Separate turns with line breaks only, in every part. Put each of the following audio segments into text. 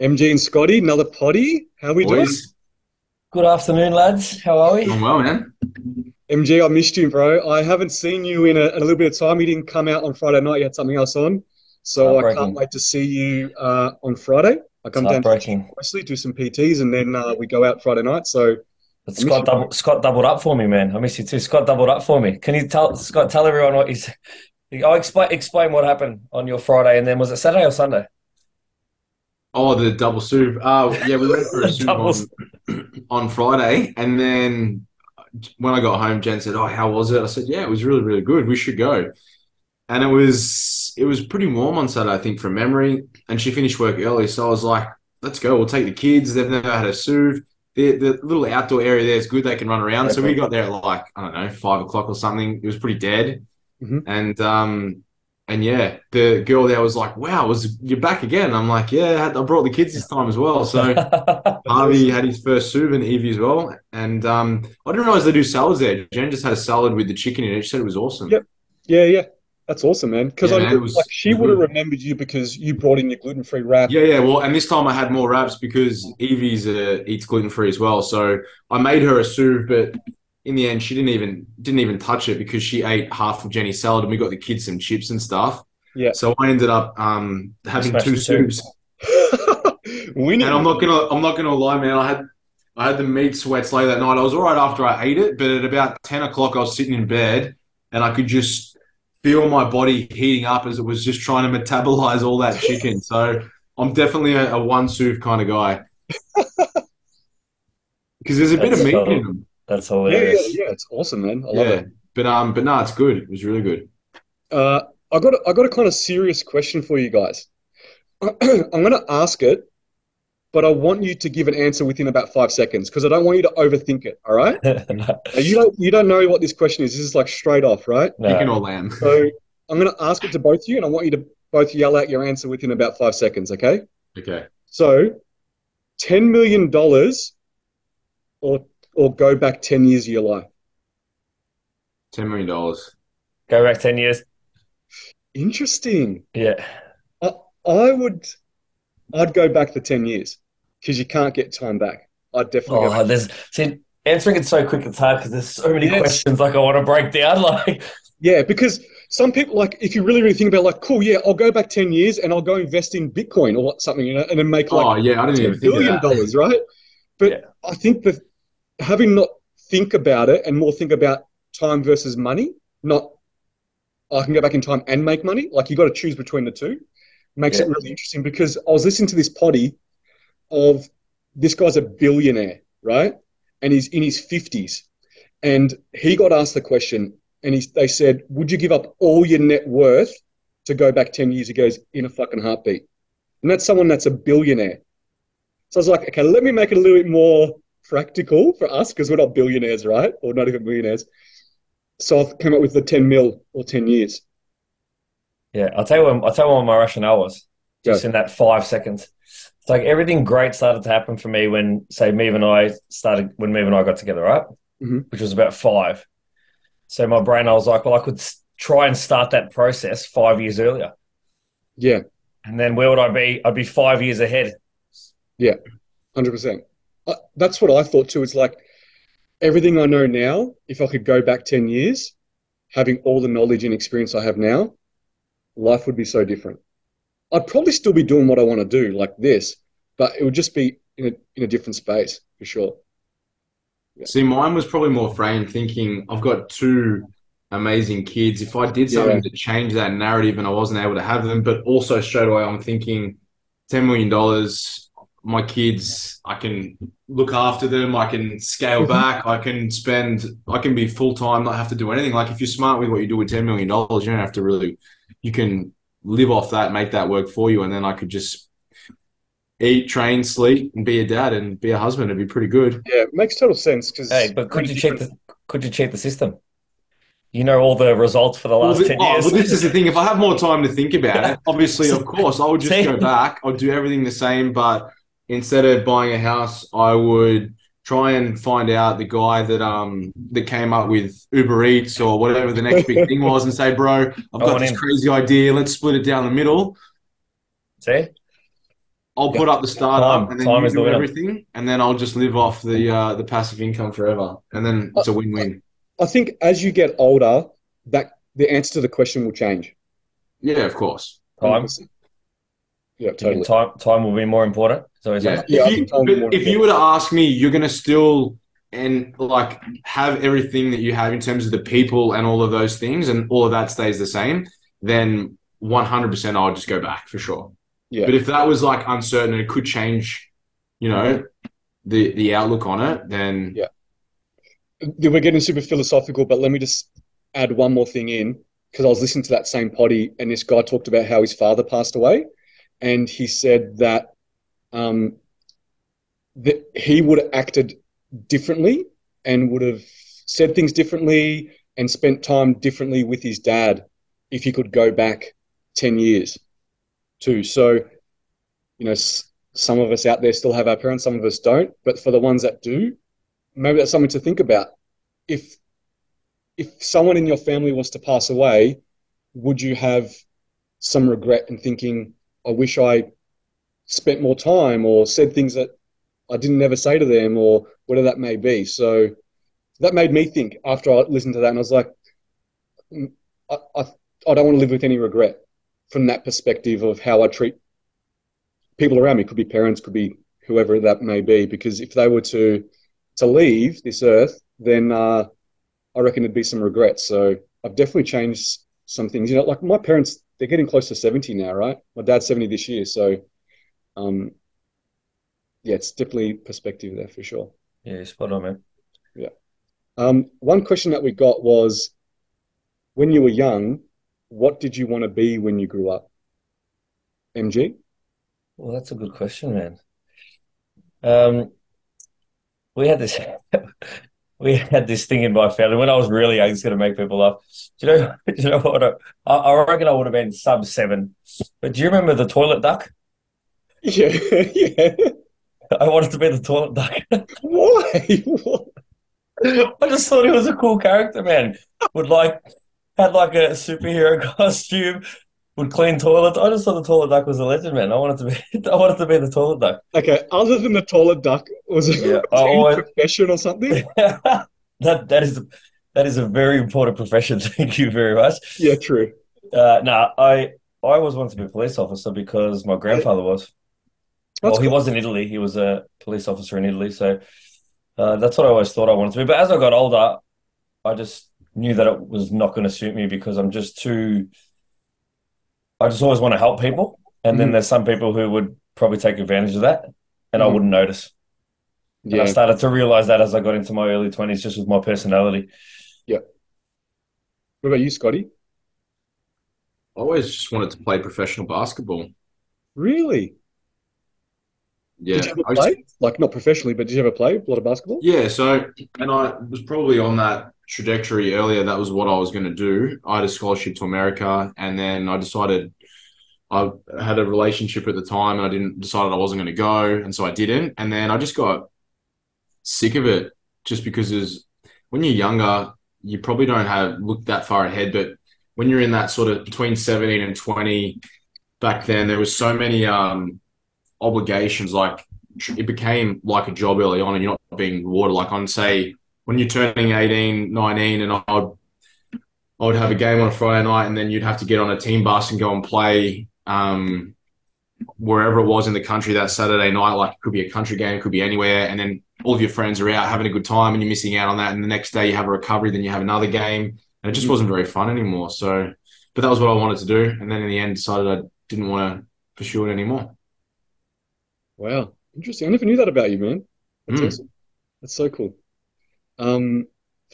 MG and Scotty, another potty. How are we doing?
Good afternoon, lads. How are we?
doing well, man.
MG, I missed you, bro. I haven't seen you in a, in a little bit of time. You didn't come out on Friday night. You had something else on. So I can't wait to see you uh, on Friday. I come down to
Heartbreaking.
Wesley, do some PTs, and then uh, we go out Friday night. So
But Scott
you.
double, Scott doubled up for me, man. I miss you too. Scott doubled up for me. Can you tell Scott tell everyone what he's? I'll explain explain what happened on your Friday, and then was it Saturday or Sunday?
Oh, the double soup. Uh, yeah, we went for a soup on, on Friday, and then when I got home, Jen said, "Oh, how was it?" I said, "Yeah, it was really, really good. We should go." And it was it was pretty warm on Saturday, I think, from memory. And she finished work early, so I was like, "Let's go. We'll take the kids. They've never had a soup. The the little outdoor area there is good. They can run around." So we got there at like I don't know five o'clock or something. It was pretty dead,
Mhm.
and um. And yeah, the girl there was like, "Wow, was you're back again?" I'm like, "Yeah, I brought the kids this time as well." So Harvey had his first soup and Evie as well. And um, I didn't realize they do salads there. Jen just had a salad with the chicken in it. She said it was awesome.
Yep. yeah, yeah, that's awesome, man. Because
Yeah,
I
man, was-
like she would have remembered you because you brought in your gluten free wrap.
Yeah, yeah. Well, and this time I had more wraps because Evie's uh, eats gluten free as well. So I made her a soup, but in the end, she didn't even didn't even touch it because she ate half of Jenny's salad, and we got the kids some chips and stuff.
Yeah.
So I ended up um, having
Smashed
two soups. And I'm not gonna I'm not gonna lie, man. I had I had the meat sweats late that night. I was all right after I ate it, but at about ten o'clock, I was sitting in bed and I could just feel my body heating up as it was just trying to metabolize all that chicken. So I'm definitely a, a one soup kind of guy because there's a bit of
That's
meat
so-
in them.
That's
Yeah, yeah, yeah. It's awesome, man. I love
Yeah,
it.
but um, but no, it's good. It was really good.
Uh, I got a, I got a kind of serious question for you guys. I'm going to ask it, but I want you to give an answer within about five seconds because I don't want you to overthink it. All right? Now, you don't you don't know what this question is. This is like straight off, right?
Chicken
no.
or lamb?
So I'm going to ask it to both of you, and I want you to both yell out your answer within about five seconds. Okay?
Okay.
So, ten million dollars, or or go back ten years of your life.
Ten million dollars.
Go back ten years.
Interesting.
Yeah.
I, I would, I'd go back the 10 years because you can't get time back. I'd definitely go
Oh,
back.
there's see answering it so quick it's hard because there's so many
Yes.
questions like I want to break down. Like
Yeah, because some people, like, if you really, really think about, like, cool, yeah, I'll go back 10 years and I'll go invest in Bitcoin or something, you know, and then make like
Oh
like
yeah, I didn't even
$10
think
billion dollars, right? But
Yeah.
I think that having not think about it and more think about time versus money, not I can go back in time and make money. Like you got to choose between the two. Makes it really interesting because I was listening to this potty of this guy's a billionaire, right? And he's in his 50s. And he got asked the question, and he, they said, Would you give up all your net worth to go back 10 years? He goes, In a fucking heartbeat. And that's someone that's a billionaire. So I was like, Okay, let me make it a little bit more practical for us because we're not billionaires, right? Or not even millionaires. So I came up with the 10 mil or 10 years.
Yeah, I'll tell you what I'll tell you what my rationale was. Just in that five seconds. It's like everything great started to happen for me when, say, Meave and I started when Meave and I got together, right?
Mhm.
Which was about five. So my brain, I was like, well, I could try and start that process five years earlier,
Yeah,
and then where would I be? I'd be five years ahead.
Yeah, 100%. Uh, that's what I thought too. It's like everything I know now, if I could go back 10 years, having all the knowledge and experience I have now, life would be so different. I'd probably still be doing what I want to do, like this, but it would just be in a, in a different space for sure.
See, mine was probably more framed thinking I've got two amazing kids. If I did something to change that narrative and I wasn't able to have them, but also straight away I'm thinking $10 million, my kids, I can look after them, I can scale
Mhm.
back, I can spend, I can be full time, not have to do anything. Like if you're smart with what you do with $10 million, you don't have to really, you can live off that, make that work for you. And then I could just eat, train, sleep, and be a dad and be a husband. It'd be pretty good.
Yeah, it makes total sense because
Hey, but could you check the could you check the system? You know all the results for the
Well,
last
thi-
ten
oh,
years.
well, this is the thing. If I have more time to think about it, obviously, of course, I would just go back. I'd do everything the same, but instead of buying a house, I would try and find out the guy that um that came up with Uber Eats or whatever the next big thing was, and say, "Bro, I've got this
in.
crazy idea. Let's split it down the middle."
See?
I'll
Yeah.
put up the startup
Time-
and then
time
you
is the
do
winner.
everything, and then I'll just live off the uh, the passive income forever, and then it's a win-win.
I think as you get older, that the answer to the question will change.
Yeah, of course.
Time.
100%. Yeah, totally.
time time will be more important. So
Yeah.
Yeah,
if you,
think time will be more
but if you were to ask me, you're gonna still and like have everything that you have in terms of the people and all of those things, and all of that stays the same, then 100% I'll just go back for sure.
Yeah.
But if that was like uncertain and it could change, you know, the the outlook on it, then
Yeah. we're getting super philosophical, but let me just add one more thing in because I was listening to that same potty, and this guy talked about how his father passed away, and he said that um, that he would have acted differently and would have said things differently and spent time differently with his dad if he could go back ten years, too. So, you know, some of us out there still have our parents, some of us don't, but for the ones that do, maybe that's something to think about. If if someone in your family was to pass away, would you have some regret in thinking, I wish I spent more time or said things that I didn't ever say to them or whatever that may be. So that made me think after I listened to that and I was like, mm, I, I, I don't want to live with any regret from that perspective of how I treat people around me. Could be parents, could be whoever that may be, because if they were to to leave this earth, then uh, I reckon there'd be some regrets. So I've definitely changed some things. You know, like my parents, they're getting close to 70 now, right? My dad's 70 this year. So, um, yeah, it's definitely perspective there for sure.
yeah, spot on, man.
Um, one question that we got was when you were young, what did you want to be when you grew up? MG?
Well, that's a good question, man. Um, we had this we had this thing in my family when I was really young. It's going to make people laugh. Do you know? Do you know what? I, I reckon I would have been sub seven. But do you remember the toilet duck?
Yeah, yeah.
I wanted to be the toilet duck.
Why? What?
I just thought he was a cool character, man. Would like had like a superhero costume. Would clean toilets. I just thought the toilet duck was a legend, man. I wanted to be. I wanted to be the toilet duck.
Okay, other than the toilet duck, was it,
Yeah,
was
always-
profession or something?
that that is that is a very important profession. Thank you very much.
Yeah, true.
Uh, no, I I always wanted to be a police officer because my grandfather was.
That's
well, he
cool.
was in Italy. He was a police officer in Italy, so uh, that's what I always thought I wanted to be. But as I got older, I just knew that it was not going to suit me because I'm just too. I just always want to help people, and then
Mhm.
there's some people who would probably take advantage of that, and I
Mhm.
wouldn't notice. And I started to realize that as I got into my early twenties, just with my personality. Yeah.
What about you, Scotty?
I always just wanted to play professional basketball.
Really?
Yeah,
Did you ever
I used
play? Like not professionally, but did you ever play a lot of basketball?
Yeah, so and I was probably on that trajectory earlier. That was what I was going to do. I had a scholarship to America, and then I decided I had a relationship at the time, and I didn't decided I wasn't going to go, and so I didn't. And then I just got sick of it, just because when you're younger, you probably don't have looked that far ahead, but when you're in that sort of between 17 and 20 back then, there was so many um, obligations like it became like a job early on and you're not being rewarded. Like on say when you're turning 18, 19 and I'd I would have a game on a Friday night and then you'd have to get on a team bus and go and play um, wherever it was in the country that Saturday night. Like it could be a country game, it could be anywhere. And then all of your friends are out having a good time and you're missing out on that. And the next day you have a recovery, then you have another game. And it just wasn't very fun anymore. So, but that was what I wanted to do. And then in the end decided I didn't want to pursue it anymore.
Wow, interesting. I never knew that about you, man. That's
Mm.
awesome. That's so cool. Um,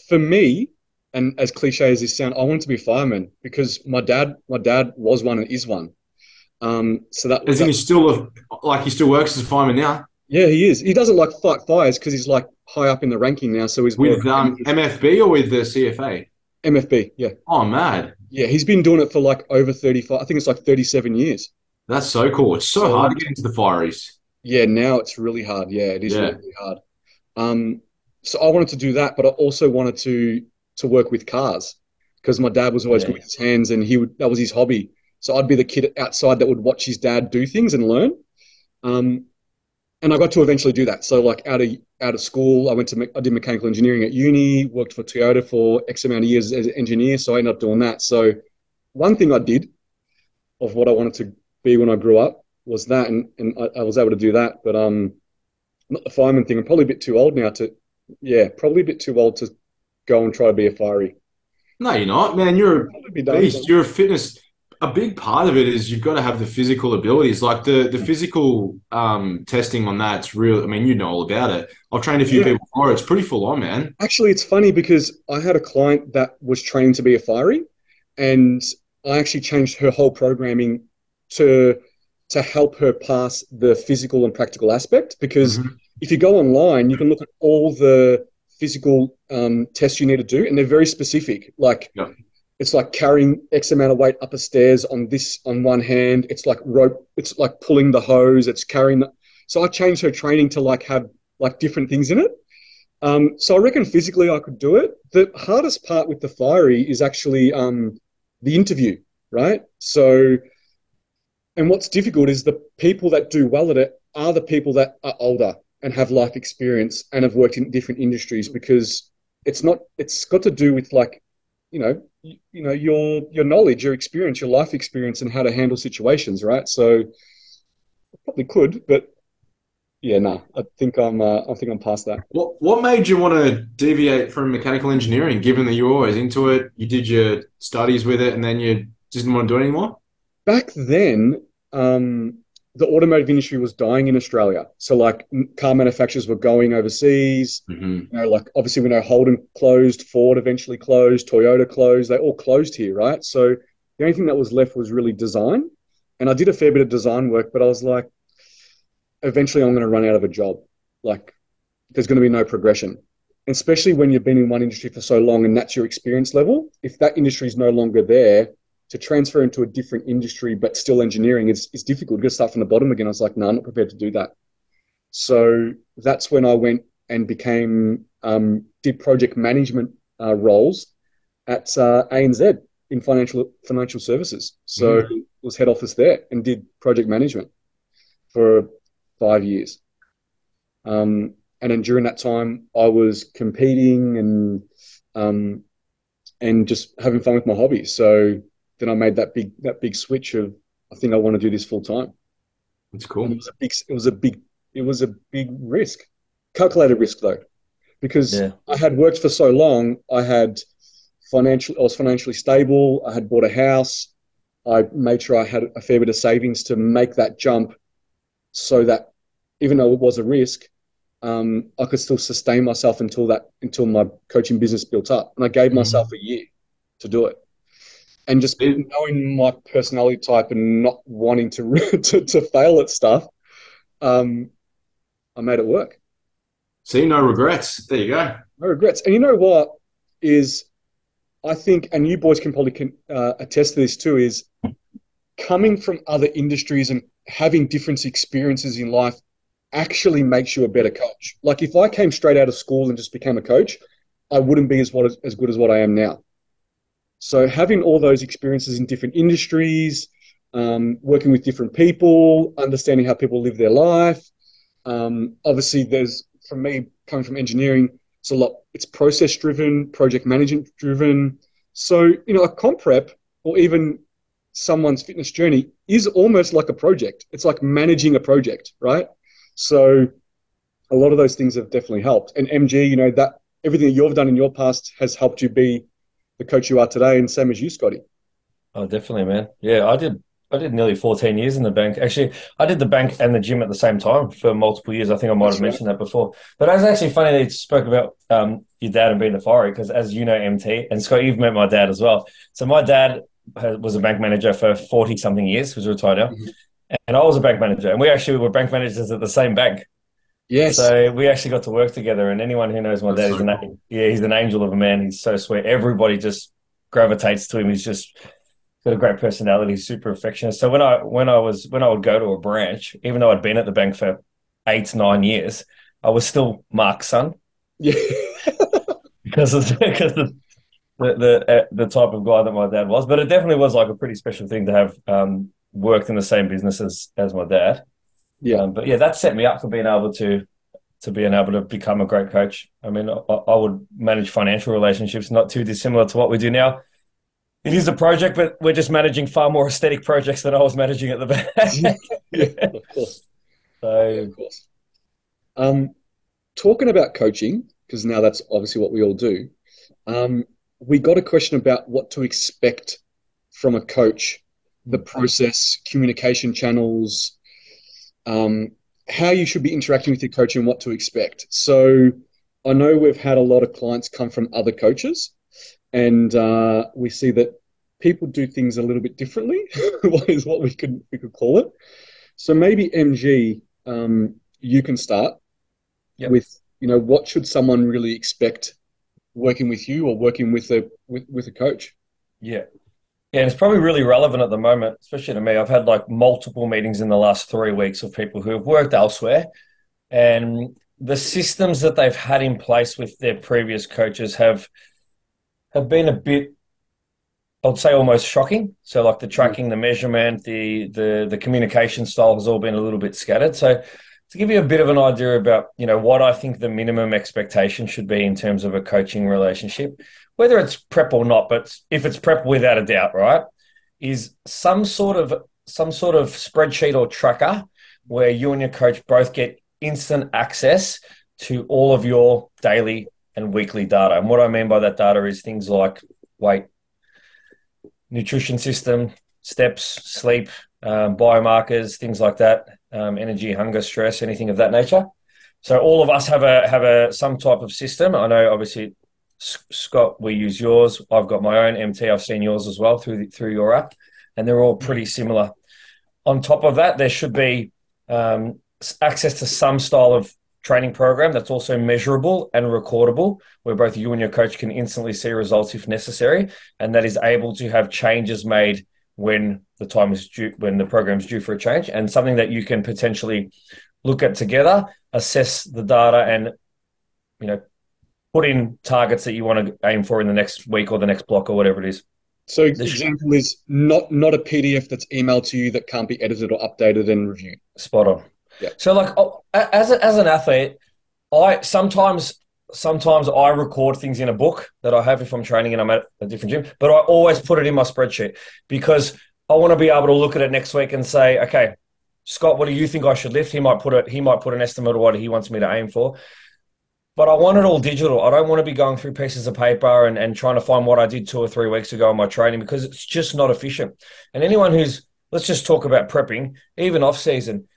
for me, and as cliche as this sounds, I wanted to be a fireman because my dad, my dad was one and is one. Um, so that,
As in, he's still a, like he still works as a fireman now
yeah, he is. He doesn't like fight fires because he's like high up in the ranking now. So he's
with um, MFB or with the CFA.
MFB. Yeah,
Oh, mad!
yeah. He's been doing it for like over thirty-five. I think it's like thirty-seven years.
That's so cool. It's so
So-
hard to get into the fireys.
Yeah, now it's really hard. Yeah, it is
Yeah.
really, really hard. Um, so I wanted to do that, but I also wanted to to work with cars because my dad was always
Yeah.
good with his hands, and he would that was his hobby. So I'd be the kid outside that would watch his dad do things and learn. Um, and I got to eventually do that. So like out of out of school, I went to I did mechanical engineering at uni, worked for Toyota for X amount of years as an engineer. So I ended up doing that. So one thing I did of what I wanted to be when I grew up was that, and, and I, I was able to do that. But um, not the fireman thing. I'm probably a bit too old now to, yeah, probably a bit too old to go and try to be a fiery.
No, you're not, man. You're a beast. You're a fitness a big part of it is you've got to have the physical abilities. Like the the physical um, testing on that's real. I mean, you know all about it. I've trained a few yeah. people for it. It's pretty full on, man.
Actually, it's funny because I had a client that was trained to be a fiery, and I actually changed her whole programming to to help her pass the physical and practical aspect. Because mm-hmm. If you go online, you can look at all the physical um, tests you need to do, and they're very specific. Like yeah it's like carrying X amount of weight up a stairs on this on one hand. It's like rope. It's like pulling the hose. It's carrying. The, so I changed her training to like have like different things in it. Um, so I reckon physically I could do it. The hardest part with the fiery is actually um, the interview, right? So, and what's difficult is the people that do well at it are the people that are older and have life experience and have worked in different industries because it's not. It's got to do with like you know, you, you, know, your your knowledge, your experience, your life experience, and how to handle situations, right? So, I probably could, but yeah, no, I think I'm uh, I think I'm past that.
What what made you want to deviate from mechanical engineering? Given that you were always into it, you did your studies with it, and then you just didn't want to do it anymore.
Back then, um, the automotive industry was dying in Australia. So like car manufacturers were going overseas. Mm-hmm. You know, like obviously we know Holden closed, Ford eventually closed, Toyota closed. They all closed here, right? So the only thing that was left was really design. And I did a fair bit of design work, but I was like, eventually I'm going to run out of a job. Like there's going to be no progression. Especially when you've been in one industry for so long and that's your experience level. If that industry is no longer there, to transfer into a different industry but still engineering is, is difficult. You got to start from the bottom again. I was like, no, I'm not prepared to do that. So that's when I went and became um, did project management uh, roles at uh, ANZ in financial financial services. So mm. was head office there and did project management for five years. Um, and then during that time, I was competing and um, and just having fun with my hobbies. So then I made that big that big switch of I think I want to do this full time.
That's cool.
And it was a big it was a big it was a big risk, calculated risk though, because yeah. I had worked for so long. I had financial I was financially stable. I had bought a house. I made sure I had a fair bit of savings to make that jump, so that even though it was a risk, um, I could still sustain myself until that until my coaching business built up. And I gave mm-hmm. myself a year to do it and just knowing my personality type and not wanting to to, to fail at stuff, um, I made it work.
See, no regrets. There you go.
No regrets. And you know what is, I think, and you boys can probably can, uh, attest to this too, is coming from other industries and having different experiences in life actually makes you a better coach. Like if I came straight out of school and just became a coach, I wouldn't be as what as good as what I am now. So having all those experiences in different industries, um, working with different people, understanding how people live their life. Um, obviously, there's for me coming from engineering, it's a lot. It's process driven, project management driven. So you know, a comp prep or even someone's fitness journey is almost like a project. It's like managing a project, right? So a lot of those things have definitely helped. And MG, you know, that everything that you've done in your past has helped you be the coach you are today, and same as you, Scotty.
Oh, definitely, man. Yeah, I did. I did nearly 14 years in the bank. Actually, I did the bank and the gym at the same time for multiple years. I think I might That's have mentioned that before. But it was actually funny that you spoke about um, your dad and being a fiery because, as you know, MT and Scott, you've met my dad as well. So my dad was a bank manager for 40 something years, was retired now. Mm-hmm. And I was a bank manager, and we actually were bank managers at the same bank.
Yes.
So we actually got to work together, and anyone who knows my That's dad, so is an, yeah, he's an angel of a man. He's so sweet. Everybody just gravitates to him. He's just got a great personality, super affectionate. So when I when I was when I would go to a branch, even though I'd been at the bank for eight nine years, I was still Mark's son.
Yeah.
because of because of the the uh, the type of guy that my dad was, but it definitely was like a pretty special thing to have um, worked in the same business as as my dad.
Yeah.
Um, but yeah, that set me up for being able to to being able to become a great coach. I mean, I, I would manage financial relationships, not too dissimilar to what we do now. It is a project, but we're just managing far more aesthetic projects than I was managing at the back.
yeah, of course.
So,
Yeah, of course. Um, talking about coaching, because now that's obviously what we all do. Um, we got a question about what to expect from a coach, the process, communication channels, um, how you should be interacting with your coach, and what to expect. So, I know we've had a lot of clients come from other coaches, and uh, we see that people do things a little bit differently. is what we could we could call it. So maybe MG, um, you can start
Yep.
with you know what should someone really expect working with you or working with a with, with a coach.
yeah. Yeah, and it's probably really relevant at the moment, especially to me. I've had like multiple meetings in the last three weeks of people who have worked elsewhere, and the systems that they've had in place with their previous coaches have have been a bit, I'd say, almost shocking. So, like the hmm. tracking, the measurement, the the the communication style has all been a little bit scattered. So, to give you a bit of an idea about you know what I think the minimum expectation should be in terms of a coaching relationship, whether it's prep or not, but if it's prep without a doubt, right, is some sort of some sort of spreadsheet or tracker where you and your coach both get instant access to all of your daily and weekly data. And what I mean by that data is things like weight, nutrition system, steps, sleep, um, biomarkers, things like that, um, energy, hunger, stress, anything of that nature. So all of us have a have a some type of system. I know, obviously, Scott, we use yours. I've got my own MT. I've seen yours as well through the, through your app, and they're all pretty similar. On top of that, there should be um, access to some style of training program that's also measurable and recordable, where both you and your coach can instantly see results if necessary, and that is able to have changes made when the time is due, when the program is due for a change, and something that you can potentially look at together, assess the data, and you know put in targets that you want to aim for in the next week or the next block or whatever it is.
So example is not not a PDF that's emailed to you that can't be edited or updated and reviewed.
Spot on.
Yeah.
So like oh, as a, as an athlete, I sometimes sometimes I record things in a book that I have if I'm training and I'm at a different gym, but I always put it in my spreadsheet because I want to be able to look at it next week and say, okay, Scott, what do you think I should lift? He might put it. He might put an estimate of what he wants me to aim for. But I want it all digital. I don't want to be going through pieces of paper and, and trying to find what I did two or three weeks ago in my training because it's just not efficient. And anyone who's let's just talk about prepping, even off season,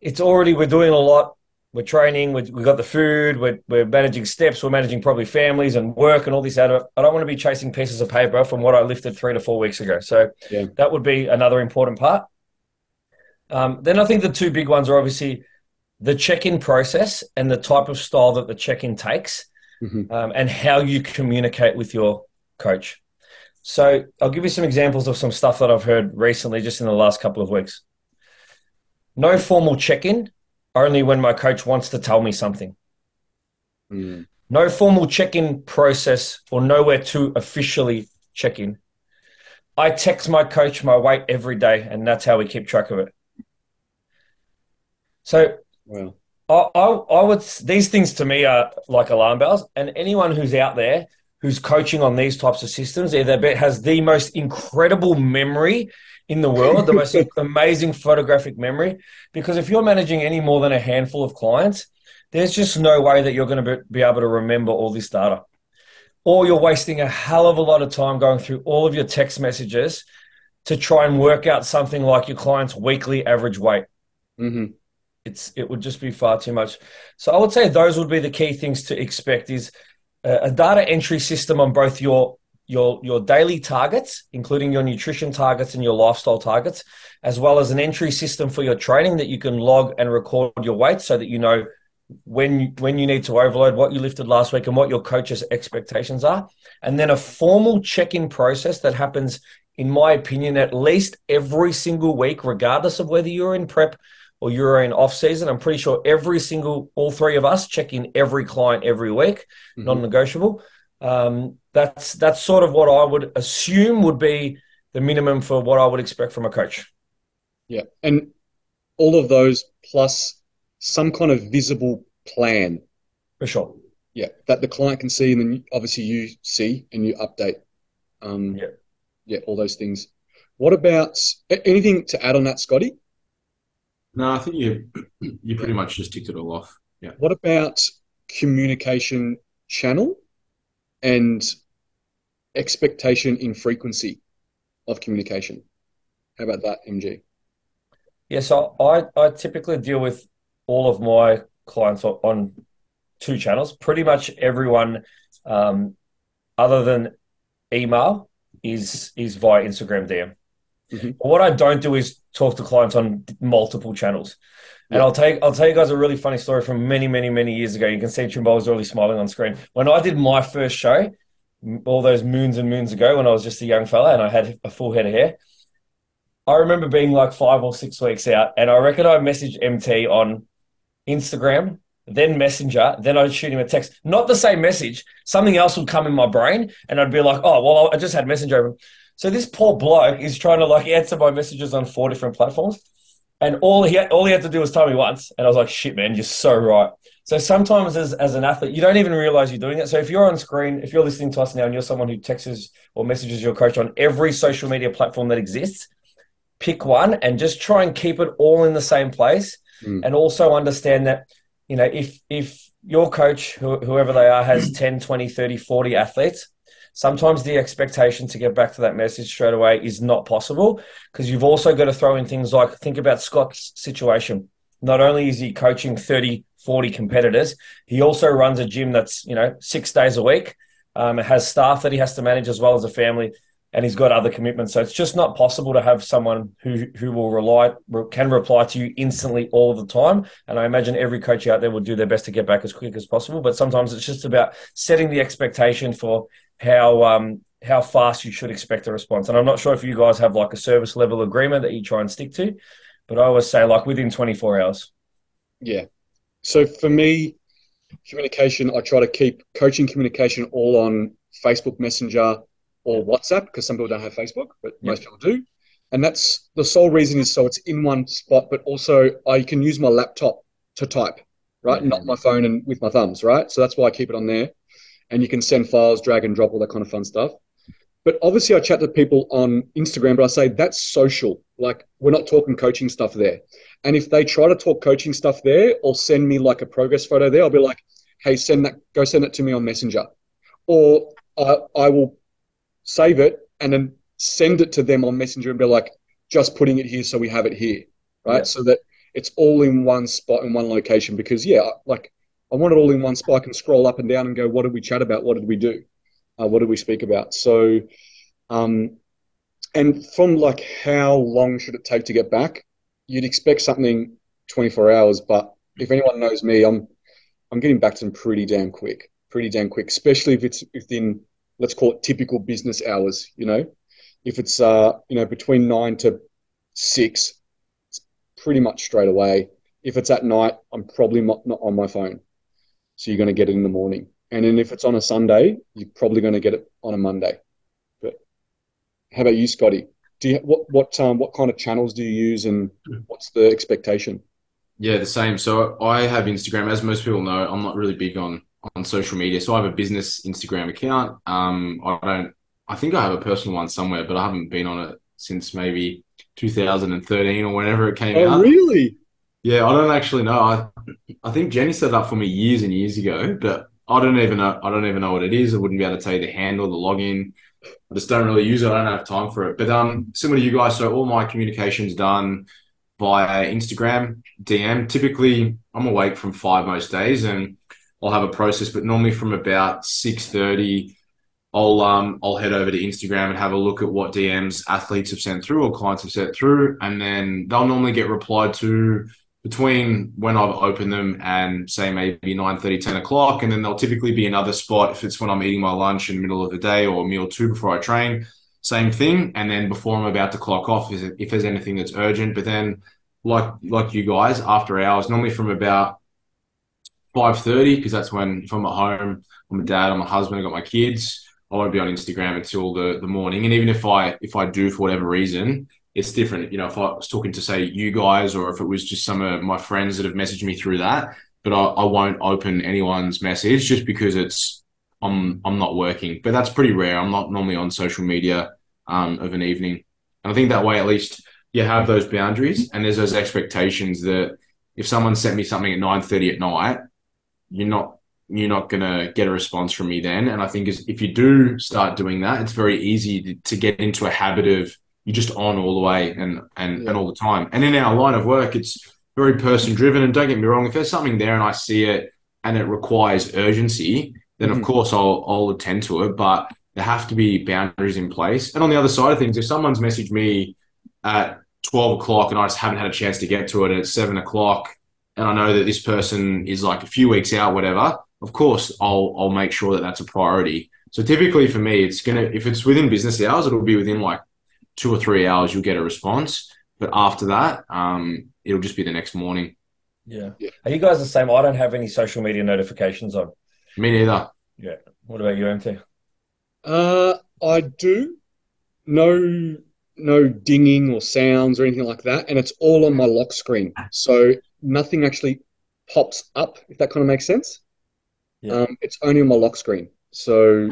it's already we're doing a lot. We're training. we we've got the food. We're, we're managing steps. We're managing probably families and work and all this out of it. I don't want to be chasing pieces of paper from what I lifted three to four weeks ago. So
Yeah.
that would be another important part. Um, then I think the two big ones are obviously the check-in process and the type of style that the check-in takes,
Mhm.
um, and how you communicate with your coach. So I'll give you some examples of some stuff that I've heard recently, just in the last couple of weeks. No formal check-in, only when my coach wants to tell me something.
Mm.
No formal check-in process or nowhere to officially check in. I text my coach my weight every day, and that's how we keep track of it. So
Wow.
I, I, I would these things to me are like alarm bells, and anyone who's out there who's coaching on these types of systems either bet has the most incredible memory in the world, the most amazing photographic memory. Because if you're managing any more than a handful of clients, there's just no way that you're going to be, able to remember all this data. Or you're wasting a hell of a lot of time going through all of your text messages to try and work out something like your client's weekly average weight
hmm
it's it would just be far too much. So I would say those would be the key things to expect is a, a data entry system on both your your your daily targets, including your nutrition targets and your lifestyle targets, as well as an entry system for your training that you can log and record your weight so that you know when when you need to overload what you lifted last week and what your coach's expectations are and then a formal check-in process that happens in my opinion at least every single week regardless of whether you're in prep or you're in off season. I'm pretty sure every single, all three of us check in every client every week,
Mhm.
non-negotiable. Um, that's that's sort of what I would assume would be the minimum for what I would expect from a coach.
Yeah. And all of those plus some kind of visible plan.
For sure.
Yeah, that the client can see, and then obviously you see and you update. Um,
Yeah.
yeah, all those things. What about anything to add on that, Scotty?
No, I think you you pretty much just ticked it all off. Yeah.
What about communication channel and expectation in frequency of communication? How about that, MG?
Yeah, so I, I typically deal with all of my clients on, on two channels. Pretty much everyone, um, other than email, is is via Instagram DM.
Mhm.
But what I don't do is talk to clients on multiple channels. And I'll take I'll tell you guys a really funny story from many, many, many years ago. You can see Trimble is really smiling on screen. When I did my first show, all those moons and moons ago, when I was just a young fella and I had a full head of hair, I remember being like five or six weeks out, and I reckon I messaged MT on Instagram, then Messenger, then I'd shoot him a text. Not the same message. Something else would come in my brain, and I'd be like, "Oh, well, I just had Messenger open." So this poor bloke is trying to like answer my messages on four different platforms, and all he had, all he had to do was tell me once, and I was like, "Shit, man, you're so right." So sometimes as as an athlete, you don't even realize you're doing it. So if you're on screen, if you're listening to us now, and you're someone who texts or messages your coach on every social media platform that exists, pick one and just try and keep it all in the same place
Mm.
and also understand that you know if if your coach whoever they are has 10 20 30 40 athletes sometimes the expectation to get back to that message straight away is not possible because you've also got to throw in things like think about scott's situation not only is he coaching 30 40 competitors he also runs a gym that's you know six days a week um, has staff that he has to manage as well as a family and he's got other commitments. So it's just not possible to have someone who who will rely can reply to you instantly all the time. And I imagine every coach out there will do their best to get back as quick as possible. But sometimes it's just about setting the expectation for how um how fast you should expect a response. And I'm not sure if you guys have like a service level agreement that you try and stick to, but I always say like within 24 hours.
Yeah. So for me, communication, I try to keep coaching communication all on Facebook Messenger or WhatsApp because some people don't have Facebook, but
Yeah.
most people do. And that's the sole reason is so it's in one spot, but also I can use my laptop to type, right?
Yeah.
Not my phone and with my thumbs, right? So that's why I keep it on there. And you can send files, drag and drop, all that kind of fun stuff. But obviously, I chat to people on Instagram, but I say that's social. Like, we're not talking coaching stuff there. And if they try to talk coaching stuff there or send me like a progress photo there, I'll be like, hey, send that, go send it to me on Messenger. Or I, I will save it and then send it to them on Messenger and be like, just putting it here so we have it here. Right.
Yeah.
So that it's all in one spot in one location. Because, yeah, like I want it all in one spot. I can scroll up and down and go, what did we chat about? What did we do? Uh, what did we speak about? So, um, and from like how long should it take to get back? You'd expect something 24 hours, but if anyone knows me, I'm I'm getting back to them pretty damn quick, pretty damn quick, especially if it's within let's call it typical business hours. You know, if it's uh you know between nine to six, it's pretty much straight away. If it's at night, I'm probably not, not on my phone, so you're going to get it in the morning. And then if it's on a Sunday, you're probably going to get it on a Monday. But how about you, Scotty? Do you what what um what kind of channels do you use, and what's the expectation?
Yeah, the same. So I have Instagram, as most people know, I'm not really big on on social media. So I have a business Instagram account. Um, I don't, I think I have a personal one somewhere, but I haven't been on it since maybe 2013 or whenever it came out.
Oh, really?
Yeah, I don't actually know. I I think Jenny set it up for me years and years ago, but I don't even know. I don't even know what it is. I wouldn't be able to tell you the handle, the login. I just don't really use it. I don't have time for it. But um, similar to you guys, so all my communication's done via Instagram, DM. Typically, I'm awake from five most days, and I'll have a process. But normally, from about six thirty, I'll um I'll head over to Instagram and have a look at what DMs athletes have sent through or clients have sent through, and then they'll normally get replied to between when I've opened them and say maybe 9 10 o'clock. And then there'll typically be another spot if it's when I'm eating my lunch in the middle of the day or meal two before I train. Same thing. And then before I'm about to clock off, is if there's anything that's urgent. But then like like you guys, after hours, normally from about 5.30, because that's when if I'm at home, I'm a dad, I'm a husband, I've got my kids. I won't be on Instagram until the, the morning. And even if I if I do for whatever reason, it's different. You know, if I was talking to say you guys, or if it was just some of my friends that have messaged me through that, but I, I won't open anyone's message just because it's I'm I'm not working. But that's pretty rare. I'm not normally on social media um, of an evening, and I think that way at least you have those boundaries and there's those expectations that if someone sent me something at nine thirty at night, you're not you're not going to get a response from me then. And I think if you do start doing that, it's very easy to, to get into a habit of you're just on all the way and and, yeah. and all the time. And in our line of work, it's very person driven. And don't get me wrong, if there's something there and I see it and it requires urgency, then mm-hmm. of course I'll I'll attend to it. But there have to be boundaries in place. And on the other side of things, if someone's messaged me at 12 o'clock and I just haven't had a chance to get to it it's seven o'clock and I know that this person is like a few weeks out, whatever, of course I'll I'll make sure that that's a priority. So typically for me, it's gonna if it's within business hours, it'll be within like two or three hours you'll get a response. But after that, um, it'll just be the next morning.
Yeah. yeah. Are you guys the same? I don't have any social media notifications on.
Me neither.
Yeah. What about you, MT?
Uh, I do. No, no dinging or sounds or anything like that, and it's all on my lock screen, so nothing actually pops up. If that kind of makes sense. Yeah. Um, it's only on my lock screen, so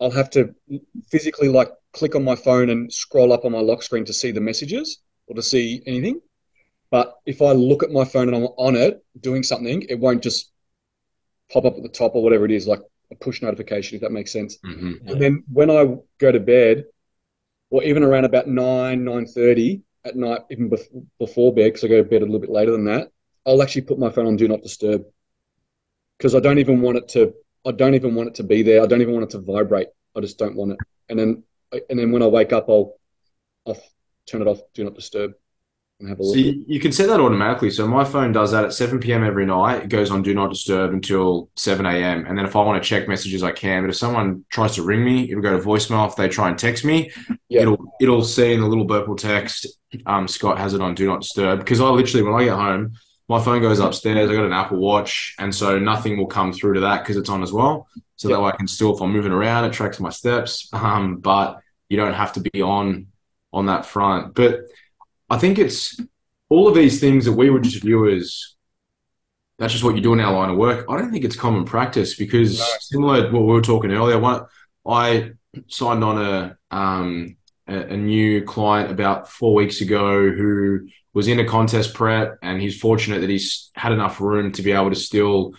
I'll have to physically like click on my phone and scroll up on my lock screen to see the messages or to see anything. But if I look at my phone and I'm on it doing something, it won't just pop up at the top or whatever it is, like a push notification, if that makes sense.
Mm-hmm.
And then when I go to bed, or even around about nine nine thirty at night, even bef- before bed, because I go to bed a little bit later than that, I'll actually put my phone on do not disturb because I don't even want it to. I don't even want it to be there. I don't even want it to vibrate. I just don't want it. And then, and then when I wake up, I'll, I'll turn it off. Do not disturb
and have a look. So you, you, can set that automatically. So my phone does that at 7 p.m. every night. It goes on do not disturb until 7 a.m. And then if I want to check messages, I can. But if someone tries to ring me, it'll go to voicemail. If they try and text me, yeah. it'll it'll see in the little purple text. Um, Scott has it on do not disturb because I literally when I get home, my phone goes upstairs. I got an Apple Watch, and so nothing will come through to that because it's on as well. So that way I can still, if I'm moving around, it tracks my steps. Um, but you don't have to be on on that front. But I think it's all of these things that we would just view as that's just what you do in our line of work. I don't think it's common practice because no. similar to what we were talking earlier, one, I signed on a, um, a, a new client about four weeks ago who was in a contest prep, and he's fortunate that he's had enough room to be able to still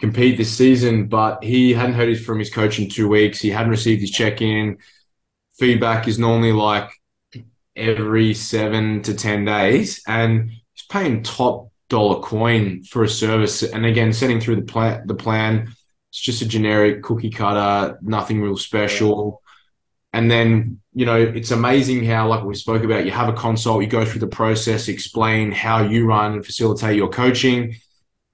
compete this season. But he hadn't heard from his coach in two weeks. He hadn't received his check in. Feedback is normally like every seven to 10 days. And he's paying top dollar coin for a service. And again, setting through the plan, the plan, it's just a generic cookie cutter, nothing real special. And then, you know, it's amazing how, like we spoke about, you have a consult, you go through the process, explain how you run and facilitate your coaching.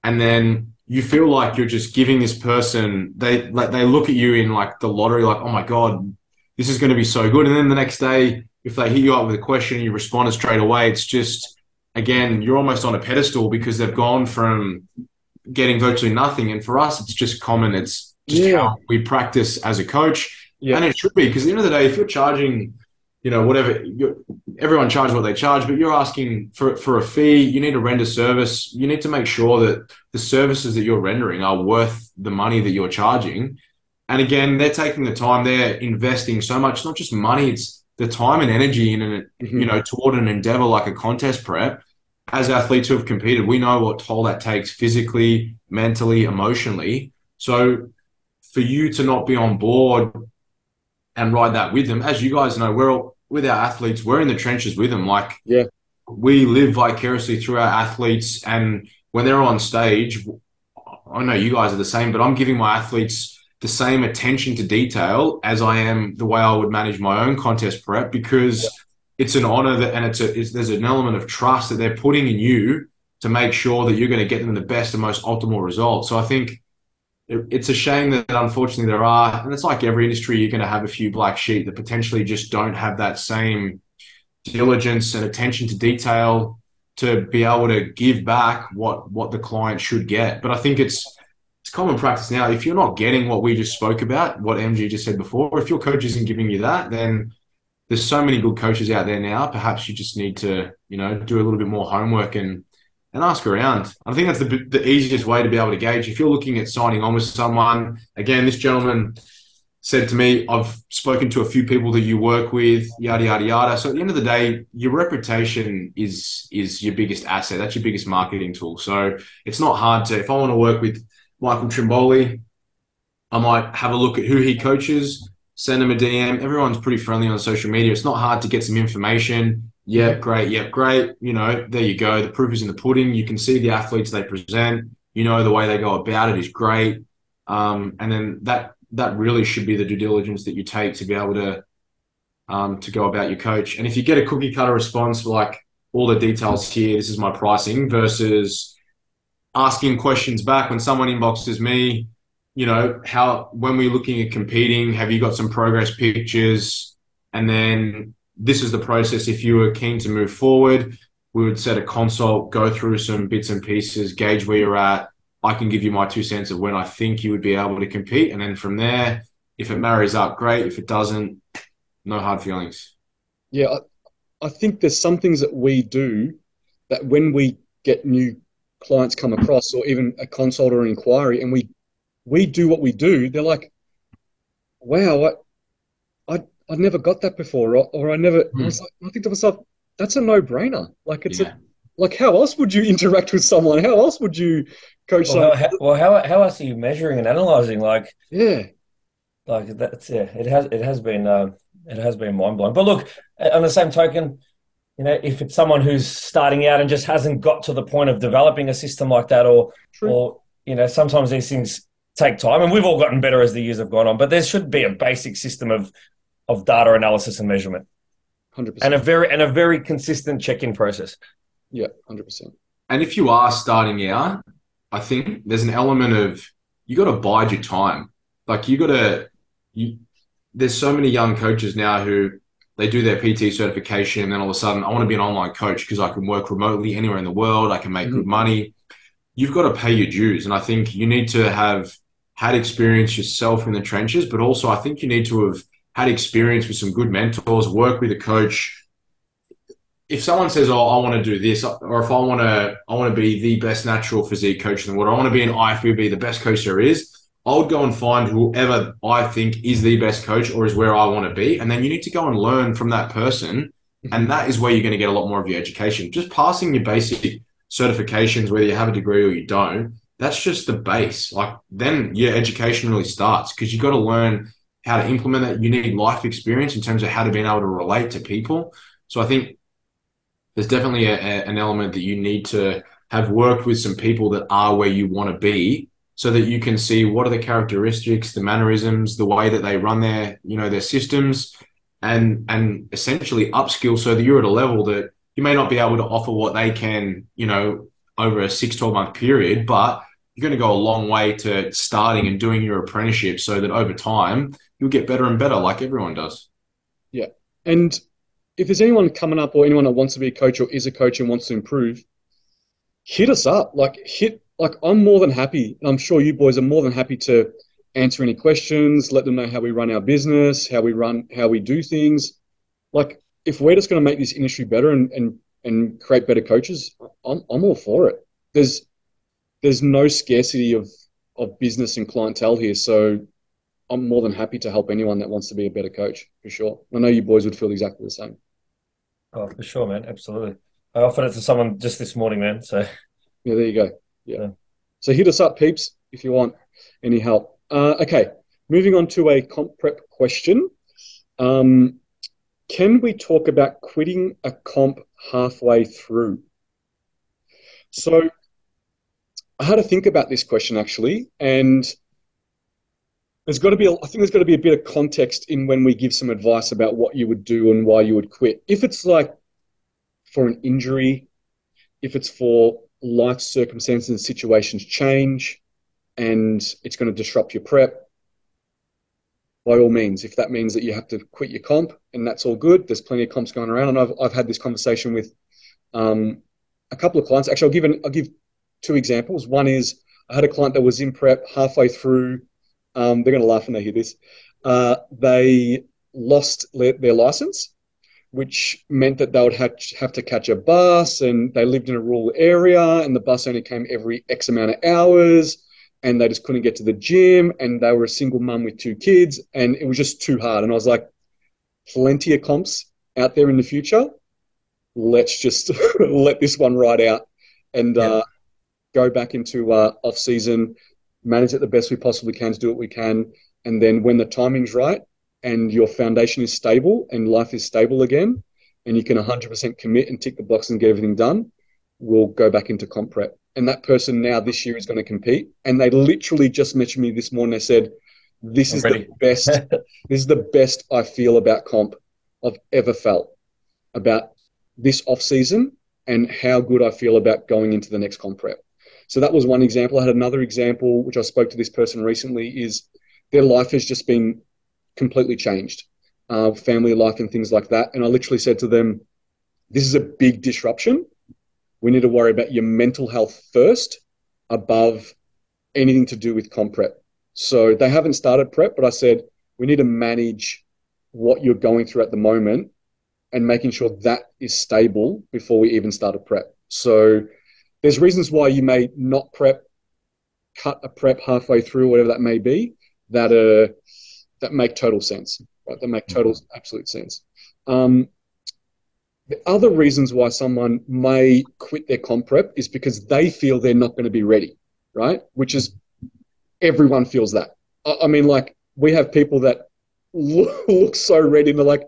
And then you feel like you're just giving this person, they like they look at you in like the lottery, like, oh my God, this is going to be so good. And then the next day, if they hit you up with a question and you respond straight away, it's just again you're almost on a pedestal because they've gone from getting virtually nothing. And for us, it's just common. It's just yeah. how we practice as a coach, yeah. and it should be because at the end of the day, if you're charging, you know, whatever everyone charges what they charge, but you're asking for for a fee, you need to render service. You need to make sure that the services that you're rendering are worth the money that you're charging. And again, they're taking the time, they're investing so much, not just money, it's the time and energy in an, mm-hmm. you know toward an endeavor like a contest prep. As athletes who have competed we know what toll that takes physically mentally emotionally. So for you to not be on board and ride that with them as you guys know we're all, with our athletes we're in the trenches with them. Like
yeah.
we live vicariously through our athletes and when they're on stage i know you guys are the same but i'm giving my athletes the same attention to detail as I am the way I would manage my own contest prep because yeah. it's an honor that and it's a it's, there's an element of trust that they're putting in you to make sure that you're going to get them the best and most optimal results. So I think it, it's a shame that unfortunately there are, and it's like every industry, you're going to have a few black sheep that potentially just don't have that same diligence and attention to detail to be able to give back what what the client should get. But I think it's common practice now. If you're not getting what we just spoke about, what MG just said before, if your coach isn't giving you that, then there's so many good coaches out there now. Perhaps you just need to, you know, do a little bit more homework and and ask around. I think that's the the easiest way to be able to gauge. If you're looking at signing on with someone, again, this gentleman said to me, I've spoken to a few people that you work with, yada yada yada. So at the end of the day, your reputation is is your biggest asset. That's your biggest marketing tool. So it's not hard to if I want to work with Michael Trimboli, I might have a look at who he coaches, send him a DM. Everyone's pretty friendly on social media. It's not hard to get some information. Yep, great. Yep, great. You know, there you go. The proof is in the pudding. You can see the athletes they present. You know, the way they go about it is great. Um, and then that that really should be the due diligence that you take to be able to um, to go about your coach. And if you get a cookie cutter response like all the details here, this is my pricing, versus asking questions back when someone inboxes me, you know, how when we're looking at competing, have you got some progress pictures? And then this is the process. If you were keen to move forward, we would set a consult, go through some bits and pieces, gauge where you're at, I can give you my two cents of when I think you would be able to compete. And then from there, if it marries up, great. If it doesn't, no hard feelings.
Yeah, I, I think there's some things that we do that when we get new clients come across or even a consult or an inquiry and we we do what we do, they're like, wow, I, I, I never got that before, or, or I never, hmm. I, like, I think to myself, that's a no brainer. Like it's yeah. a, like how else would you interact with someone? How else would you coach
well, how, well, how, how else are you measuring and analyzing? Like,
yeah,
like that's yeah. It has it has been uh, it has been mind blowing. But look, on the same token, you know, if it's someone who's starting out and just hasn't got to the point of developing a system like that, or True. or you know, sometimes these things take time, and we've all gotten better as the years have gone on. But there should be a basic system of of data analysis and measurement,
100%.
and a very and a very consistent check in process.
Yeah, hundred percent.
And if you are starting out, I think there's an element of you got to bide your time. Like you got to, you, there's so many young coaches now who they do their PT certification, and then all of a sudden, I want to be an online coach because I can work remotely anywhere in the world. I can make mm-hmm. good money. You've got to pay your dues, and I think you need to have had experience yourself in the trenches, but also I think you need to have had experience with some good mentors, work with a coach if someone says, "Oh, I want to do this," or if I want to, I want to be the best natural physique coach in the world, I want to be an IFBB, the best coach there is. I would go and find whoever I think is the best coach or is where I want to be, and then you need to go and learn from that person, and that is where you're going to get a lot more of your education. Just passing your basic certifications, whether you have a degree or you don't, that's just the base. Like then your education really starts because you've got to learn how to implement that. You need life experience in terms of how to be able to relate to people. So I think there's definitely a, a, an element that you need to have worked with some people that are where you want to be so that you can see what are the characteristics the mannerisms the way that they run their you know their systems and and essentially upskill so that you're at a level that you may not be able to offer what they can you know over a 6 12 month period but you're going to go a long way to starting and doing your apprenticeship so that over time you'll get better and better like everyone does
yeah and if there's anyone coming up or anyone that wants to be a coach or is a coach and wants to improve, hit us up. Like hit like I'm more than happy, and I'm sure you boys are more than happy to answer any questions, let them know how we run our business, how we run how we do things. Like if we're just gonna make this industry better and and, and create better coaches, I'm I'm all for it. There's there's no scarcity of of business and clientele here. So I'm more than happy to help anyone that wants to be a better coach for sure. I know you boys would feel exactly the same.
Oh, for sure, man. Absolutely. I offered it to someone just this morning, man. So
yeah, there you go. Yeah. So hit us up, peeps, if you want any help. Uh, okay, moving on to a comp prep question. Um, can we talk about quitting a comp halfway through? So I had to think about this question actually, and there's got to be, a, I think there's got to be a bit of context in when we give some advice about what you would do and why you would quit. If it's like for an injury, if it's for life circumstances and situations change and it's going to disrupt your prep, by all means, if that means that you have to quit your comp and that's all good, there's plenty of comps going around. And I've, I've had this conversation with um, a couple of clients. Actually, I'll give, an, I'll give two examples. One is I had a client that was in prep halfway through um, they're going to laugh when they hear this. Uh, they lost their license which meant that they would have, have to catch a bus and they lived in a rural area and the bus only came every X amount of hours and they just couldn't get to the gym and they were a single mum with two kids and it was just too hard. And I was like, plenty of comps out there in the future. Let's just let this one ride out and yeah. uh, go back into uh, off season, manage it the best we possibly can to do what we can. And then when the timing's right, and your foundation is stable and life is stable again, and you can 100% commit and tick the box and get everything done, we'll go back into comp prep. And that person now this year is going to compete. And they literally just mentioned me this morning. They said, "This is the best. this is the best I feel about comp I've ever felt about this off season and how good I feel about going into the next comp prep." So that was one example. I had another example, which I spoke to this person recently, is their life has just been completely changed, uh, family life and things like that. And I literally said to them, this is a big disruption. We need to worry about your mental health first above anything to do with comp prep. So they haven't started prep, but I said, we need to manage what you're going through at the moment and making sure that is stable before we even start a prep. So there's reasons why you may not prep, cut a prep halfway through, whatever that may be, that are that make total sense, right? That make total mm-hmm. absolute sense. Um, the other reasons why someone may quit their comp prep is because they feel they're not going to be ready, right? Which is everyone feels that. I, I mean, like we have people that look, look so ready and they're like,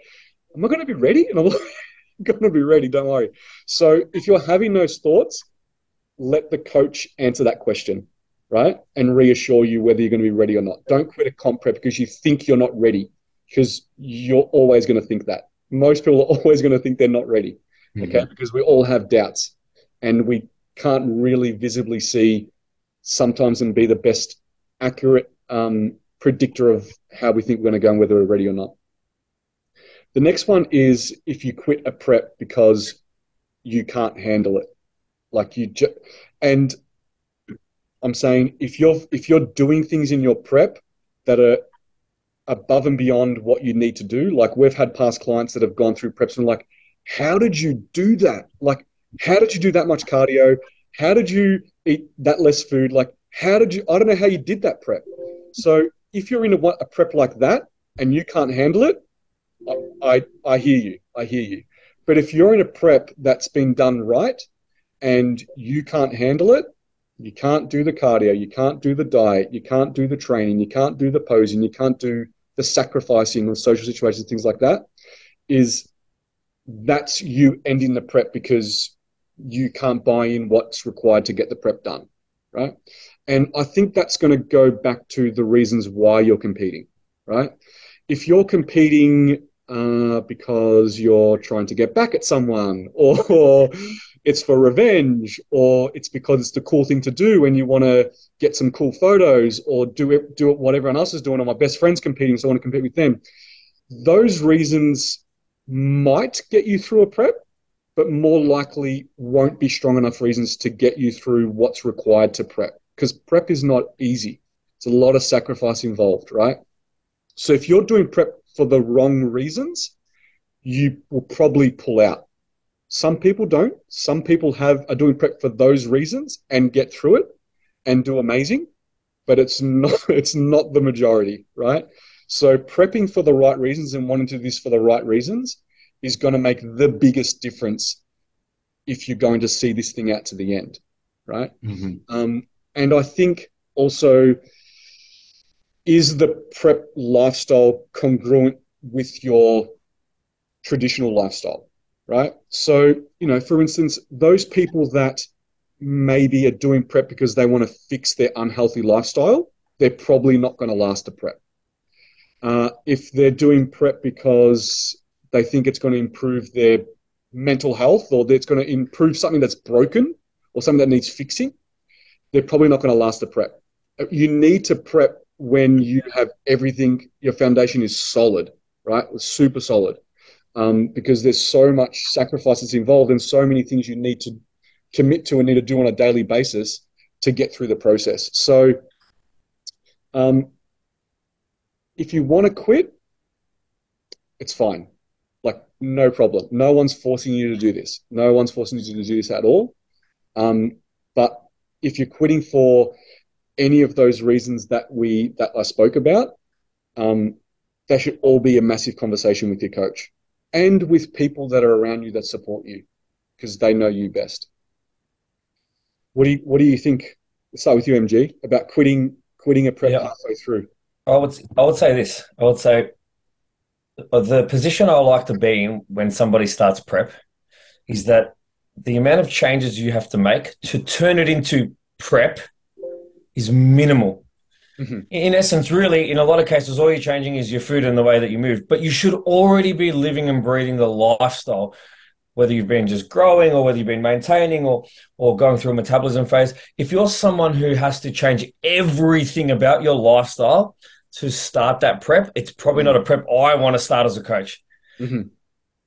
"Am I going to be ready?" And I'm like, "Going to be ready. Don't worry." So if you're having those thoughts, let the coach answer that question right? And reassure you whether you're going to be ready or not. Don't quit a comp prep because you think you're not ready, because you're always going to think that. Most people are always going to think they're not ready, okay? Mm-hmm. Because we all have doubts and we can't really visibly see sometimes and be the best accurate um, predictor of how we think we're going to go and whether we're ready or not. The next one is if you quit a prep because you can't handle it. Like you just, and I'm saying if you're if you're doing things in your prep that are above and beyond what you need to do, like we've had past clients that have gone through preps and like, how did you do that? Like, how did you do that much cardio? How did you eat that less food? Like, how did you? I don't know how you did that prep. So if you're in a, a prep like that and you can't handle it, I, I I hear you. I hear you. But if you're in a prep that's been done right and you can't handle it, you can't do the cardio, you can't do the diet, you can't do the training, you can't do the posing, you can't do the sacrificing of social situations, things like that. Is that's you ending the prep because you can't buy in what's required to get the prep done, right? And I think that's going to go back to the reasons why you're competing, right? If you're competing uh, because you're trying to get back at someone, or it's for revenge or it's because it's the cool thing to do and you want to get some cool photos or do it do it what everyone else is doing or my best friend's competing so I want to compete with them. Those reasons might get you through a prep, but more likely won't be strong enough reasons to get you through what's required to prep. Because prep is not easy. It's a lot of sacrifice involved, right? So if you're doing prep for the wrong reasons, you will probably pull out some people don't. Some people have are doing prep for those reasons and get through it and do amazing, but it's not it's not the majority, right? So prepping for the right reasons and wanting to do this for the right reasons is going to make the biggest difference if you're going to see this thing out to the end, right? Mm-hmm. Um, and I think also is the prep lifestyle congruent with your traditional lifestyle? Right? So, you know, for instance, those people that maybe are doing prep because they want to fix their unhealthy lifestyle, they're probably not going to last a prep. Uh, if they're doing prep because they think it's going to improve their mental health or it's going to improve something that's broken or something that needs fixing, they're probably not going to last a prep. You need to prep when you have everything, your foundation is solid, right? Super solid um, because there's so much sacrifices involved and so many things you need to commit to and need to do on a daily basis to get through the process. So, um, if you want to quit, it's fine. Like no problem. No one's forcing you to do this. No one's forcing you to do this at all. Um, but if you're quitting for any of those reasons that we that I spoke about, um, that should all be a massive conversation with your coach and with people that are around you that support you because they know you best. What do you What do you think? Let's start with you, MG, about quitting quitting a prep
Yeah.
halfway through.
I would I would say this. I would say the position I like to be in when somebody starts prep is that the amount of changes you have to make to turn it into prep is minimal.
Mhm.
In essence, really, in a lot of cases, all you're changing is your food and the way that you move. But you should already be living and breathing the lifestyle, whether you've been just growing or whether you've been maintaining or or going through a metabolism phase. If you're someone who has to change everything about your lifestyle to start that prep, it's probably not a prep I want to start as a coach.
Mhm.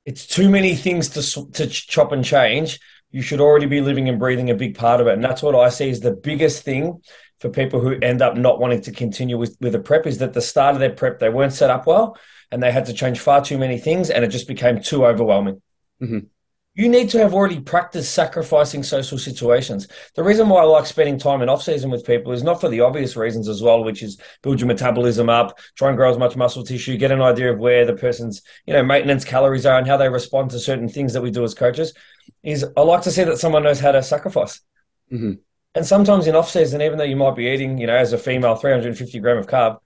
It's too many things to to chop and change. You should already be living and breathing a big part of it, and that's what I see is the biggest thing for people who end up not wanting to continue with with a prep is that the start of their prep they weren't set up well, and they had to change far too many things, and it just became too overwhelming.
Mhm.
You need to have already practiced sacrificing social situations. The reason why I like spending time in off season with people is not for the obvious reasons as well, which is build your metabolism up, try and grow as much muscle tissue, get an idea of where the person's you know maintenance calories are and how they respond to certain things that we do as coaches. Is I like to see that someone knows how to sacrifice.
Mhm.
And sometimes in off season, even though you might be eating, you know, as a female, 350 gram of carb,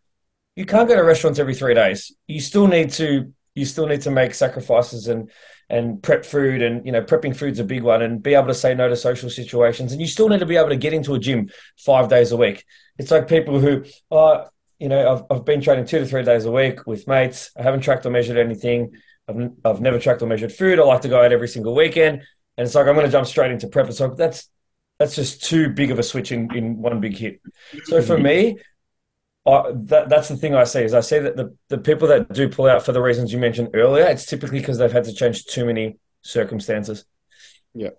you can't go to restaurants every three days. You still need to you still need to make sacrifices and and prep food and you know prepping food's a big one and be able to say no to social situations. And you still need to be able to get into a gym five days a week. It's like people who uh you know I've, I've been training two to three days a week with mates. I haven't tracked or measured anything. I've, I've never tracked or measured food. I like to go out every single weekend. And it's like i'm going to jump straight into prep. It's like that's that's just too big of a switch in, in one big hit so for me I, that, that's the thing I see is I see that the, the people that do pull out for the reasons you mentioned earlier, it's typically because they've had to change too many circumstances.
Yeah.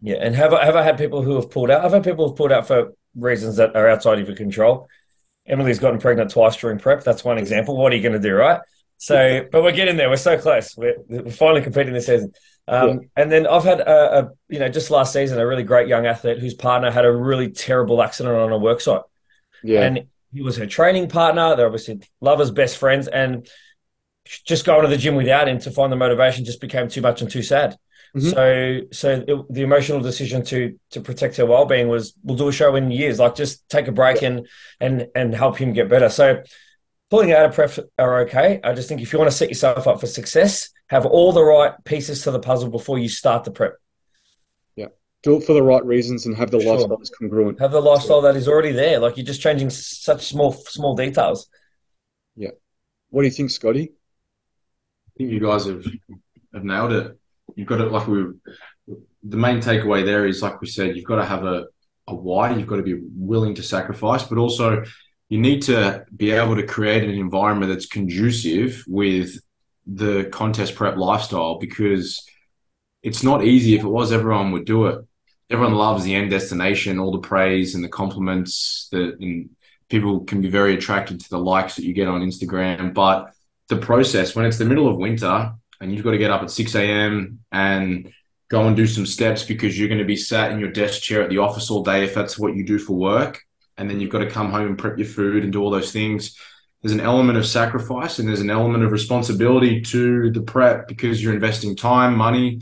Yeah. And have I, have I had people who have pulled out? I've had people who've pulled out for reasons that are outside of your control. Emily's gotten pregnant twice during prep. That's one example. What are you going to do, right? So, but we're getting there. We're so close. We're, we're finally competing this season. Um,
Yeah.
And then I've had a, a, you know, just last season, a really great young athlete whose partner had a really terrible accident on a work site
Yeah.
and he was her training partner. They're obviously lovers, best friends, and just going to the gym without him to find the motivation just became too much and too sad.
Mhm.
So, so it, the emotional decision to to protect her well being was, we'll do a show in years. Like, just take a break and and and help him get better. So, pulling out of prep are okay. I just think if you want to set yourself up for success, have all the right pieces to the puzzle before you start the prep.
Yeah, do it for the right reasons and have the
Sure.
lifestyle that's congruent.
Have the lifestyle that is already there. Like you're just changing such small small details. Yeah.
What do you think, Scotty?
I think you guys have have nailed it. You've got it like we. The main takeaway there is, like we said, you've got to have a a why. You've got to be willing to sacrifice, but also you need to be able to create an environment that's conducive with the contest prep lifestyle because it's not easy. If it was, everyone would do it. Everyone loves the end destination, all the praise and the compliments that and people can be very attracted to the likes that you get on Instagram, but the process when it's the middle of winter and you've got to get up at 6 a.m. and go and do some steps because you're going to be sat in your desk chair at the office all day if that's what you do for work. And then you've got to come home and prep your food and do all those things. There's an element of sacrifice and there's an element of responsibility to the prep because you're investing time, money.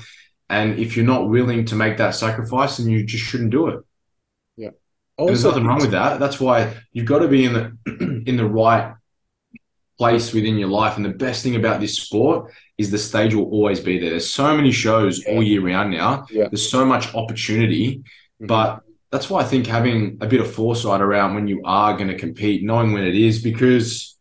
And if you're not willing to make that sacrifice, then you just shouldn't do it. Yeah. And there's nothing wrong with that. That's why you've got to be in the in the right place within your life. And the best thing about this sport is the stage will always be there. There's so many shows all year round now.
Yeah.
There's so much opportunity,
Mhm.
but that's why I think having a bit of foresight around when you are going to compete, knowing when it is, because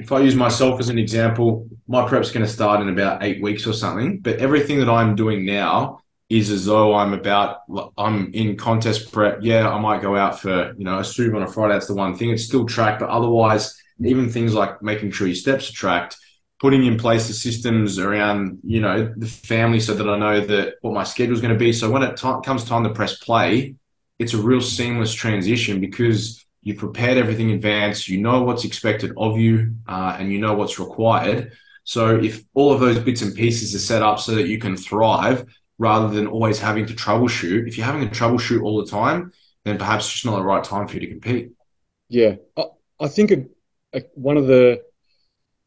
if I use myself as an example, my prep's going to start in about eight weeks or something. But everything that I'm doing now is as though I'm about, I'm in contest prep. Yeah, I might go out for, you know, a soup on a Friday. That's the one thing. It's still tracked, but otherwise, even things like making sure your steps are tracked, putting in place the systems around, you know, the family so that I know that what my schedule is going to be. So when it ti comes time to press play, it's a real seamless transition because you've prepared everything in advance. You know what's expected of you, uh, and you know what's required. So if all of those bits and pieces are set up so that you can thrive rather than always having to troubleshoot, if you're having to troubleshoot all the time, then perhaps it's just not the right time for you to compete.
Yeah, I, I think a, a, one of the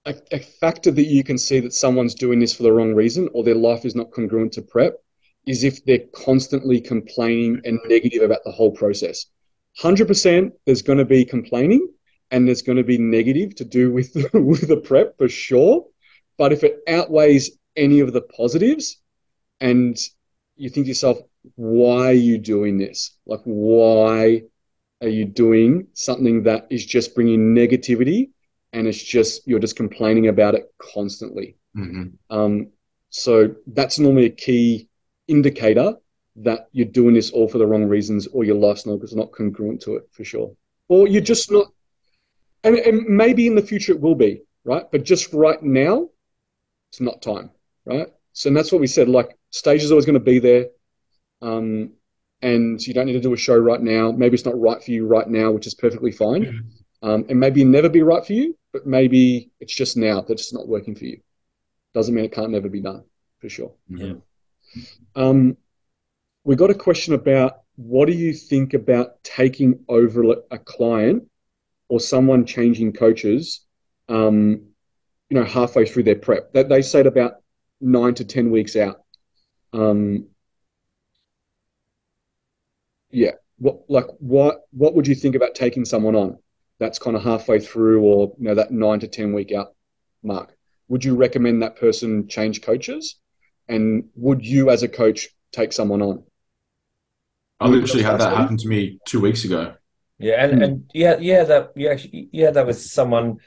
a, a, factor that you can see that someone's doing this for the wrong reason or their life is not congruent to prep is if they're constantly complaining and negative about the whole process. 100% there's going to be complaining and there's going to be negative to do with with the prep for sure. But if it outweighs any of the positives and you think to yourself, why are you doing this? Like, why are you doing something that is just bringing negativity and it's just you're just complaining about it constantly.
Mm-hmm.
Um, so that's normally a key indicator that you're doing this all for the wrong reasons, or your lifestyle is not congruent to it for sure, or you're just not. And, and maybe in the future it will be right, but just right now, it's not time, right? So that's what we said. Like stage is always going to be there. Um, and you don't need to do a show right now. Maybe it's not right for you right now, which is perfectly fine. Mm-hmm. Um, and maybe never be right for you but maybe it's just now that it's not working for you. Doesn't mean it can't never be done, for sure.
Yeah.
Um, we got a question about what do you think about taking over a client or someone changing coaches, um, you know, halfway through their prep? That they say it about nine to ten weeks out. Um, yeah. What like what what would you think about taking someone on? that's kind of halfway through or you know that nine to ten week out mark would you recommend that person change coaches and would you as a coach take someone on
i literally had that happen to me two weeks ago
yeah and, and yeah yeah that you actually yeah that was someone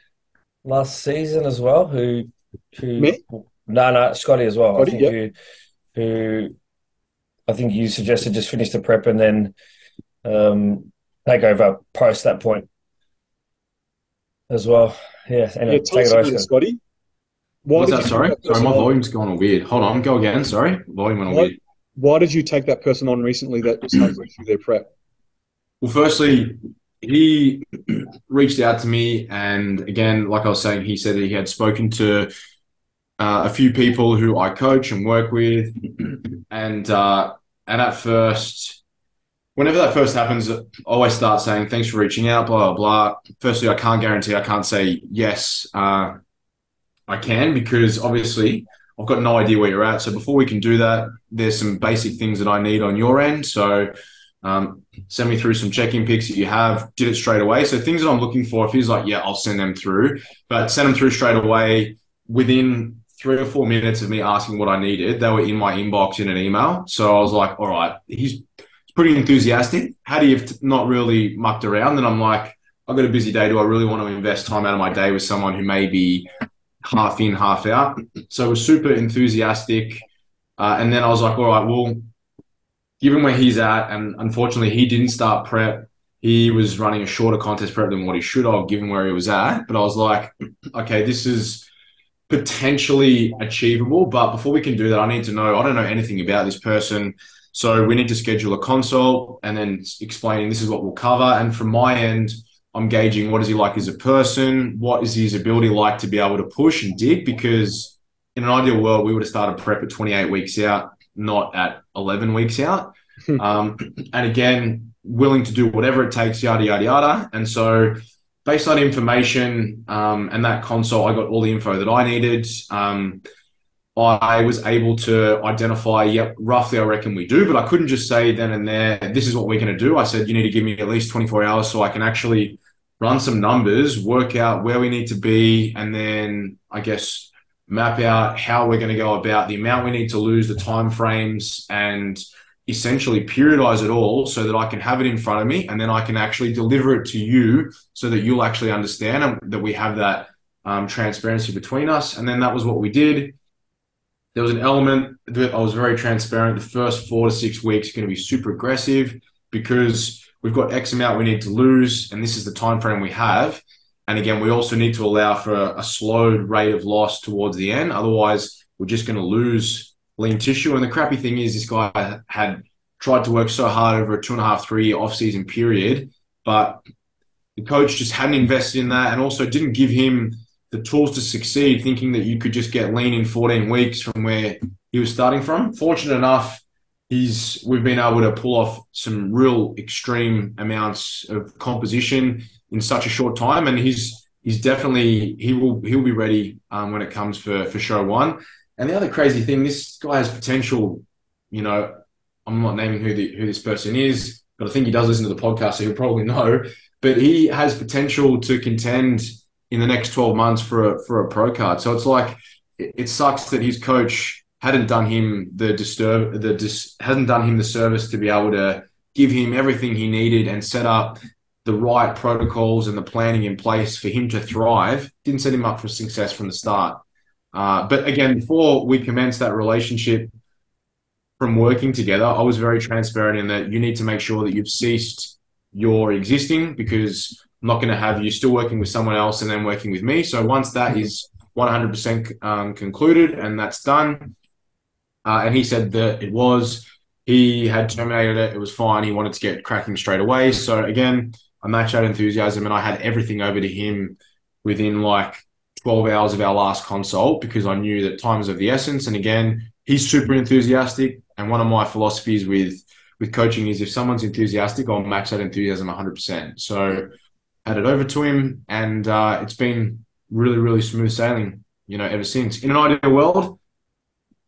last season as well who who
Me?
no no scotty as well
Scotty,
i think
yep.
who who i think you suggested just finish the prep and then um take over post that point as well. Yeah, and
yeah, tell us about it, Scotty.
Why What's that? Sorry, sorry, my volume's gone all weird. Hold on, go again. Sorry, volume went all weird.
Why did you take that person on recently that was halfway through their prep?
Well, firstly, he reached out to me, and again, like I was saying, he said that he had spoken to uh, a few people who I coach and work with, and uh, and at first whenever that first happens, I always start saying, thanks for reaching out, blah, blah, blah. Firstly, I can't guarantee, I can't say yes, uh, I can, because obviously I've got no idea where you're at. So before we can do that, there's some basic things that I need on your end. So um, send me through some check-in pics that you have, did it straight away. So things that I'm looking for, if he's like, yeah, I'll send them through, but send them through straight away within three or four minutes of me asking what I needed, they were in my inbox in an email. So I was like, all right, he's pretty enthusiastic. Had he not really mucked around, And I'm like, I've got a busy day. Do I really want to invest time out of my day with someone who may be half in, half out? So was super enthusiastic. Uh, and then I was like, all right, well, given where he's at, and unfortunately he didn't start prep. He was running a shorter contest prep than what he should have, given where he was at. But I was like, okay, this is potentially achievable. But before we can do that, I need to know. I don't know anything about this person. So we need to schedule a consult and then explaining this is what we'll cover. And from my end, I'm gauging what is he like as a person, what is his ability like to be able to push and dig. Because in an ideal world, we would have started prep at 28 weeks out, not at 11 weeks out. um, and again, willing to do whatever it takes, yada yada yada. And so, based on information um, and that consult, I got all the info that I needed. Um, I was able to identify, yep, roughly I reckon we do, but I couldn't just say then and there, this is what we're going to do. I said, you need to give me at least 24 hours so I can actually run some numbers, work out where we need to be, and then I guess map out how we're going to go about the amount we need to lose, the time frames, and essentially periodize it all so that I can have it in front of me and then I can actually deliver it to you so that you'll actually understand that we have that um, transparency between us. And then that was what we did there was an element that I was very transparent. The first four to six weeks are going to be super aggressive because we've got X amount we need to lose, and this is the time frame we have. And again, we also need to allow for a, a slowed rate of loss towards the end. Otherwise, we're just going to lose lean tissue. And the crappy thing is, this guy had tried to work so hard over a two and a half, three year off season period, but the coach just hadn't invested in that and also didn't give him the tools to succeed, thinking that you could just get lean in 14 weeks from where he was starting from. Fortunate enough, he's we've been able to pull off some real extreme amounts of composition in such a short time, and he's he's definitely he will he'll be ready um, when it comes for for show one. And the other crazy thing, this guy has potential. You know, I'm not naming who the who this person is, but I think he does listen to the podcast, so he'll probably know. But he has potential to contend in the next 12 months for a, for a pro card. So it's like it, it sucks that his coach hadn't done him the disturb the dis, hadn't done him the service to be able to give him everything he needed and set up the right protocols and the planning in place for him to thrive. Didn't set him up for success from the start. Uh, but again, before we commenced that relationship from working together, I was very transparent in that you need to make sure that you've ceased your existing because I'm not going to have you still working with someone else and then working with me. So once that is 100% um, concluded and that's done, uh, and he said that it was, he had terminated it. It was fine. He wanted to get cracking straight away. So again, I matched that enthusiasm and I had everything over to him within like 12 hours of our last consult because I knew that time is of the essence. And again, he's super enthusiastic. And one of my philosophies with with coaching is if someone's enthusiastic, I'll match that enthusiasm 100%. So had it over to him, and uh, it's been really, really smooth sailing, you know, ever since. In an ideal world,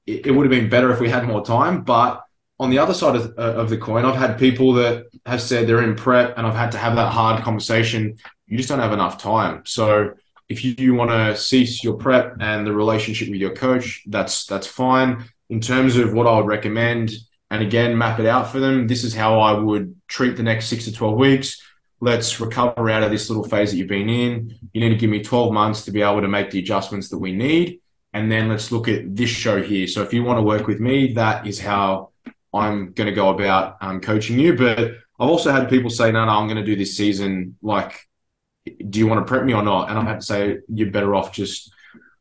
it, it would have been better if we had more time, but on the other side of, uh, of the coin, I've had people that have said they're in prep, and I've had to have that hard conversation. You just don't have enough time. So if you, you want to cease your prep and the relationship with your coach, that's that's fine. In terms of what I would recommend, and again, map it out for them. This is how I would treat the next six to 12 weeks. Let's recover out of this little phase that you've been in. You need to give me 12 months to be able to make the adjustments that we need. And then let's look at this show here. So if you want to work with me, that is how I'm going to go about um, coaching you. But I've also had people say, no, no, I'm going to do this season. Like, do you want to prep me or not? And I have to say, you're better off just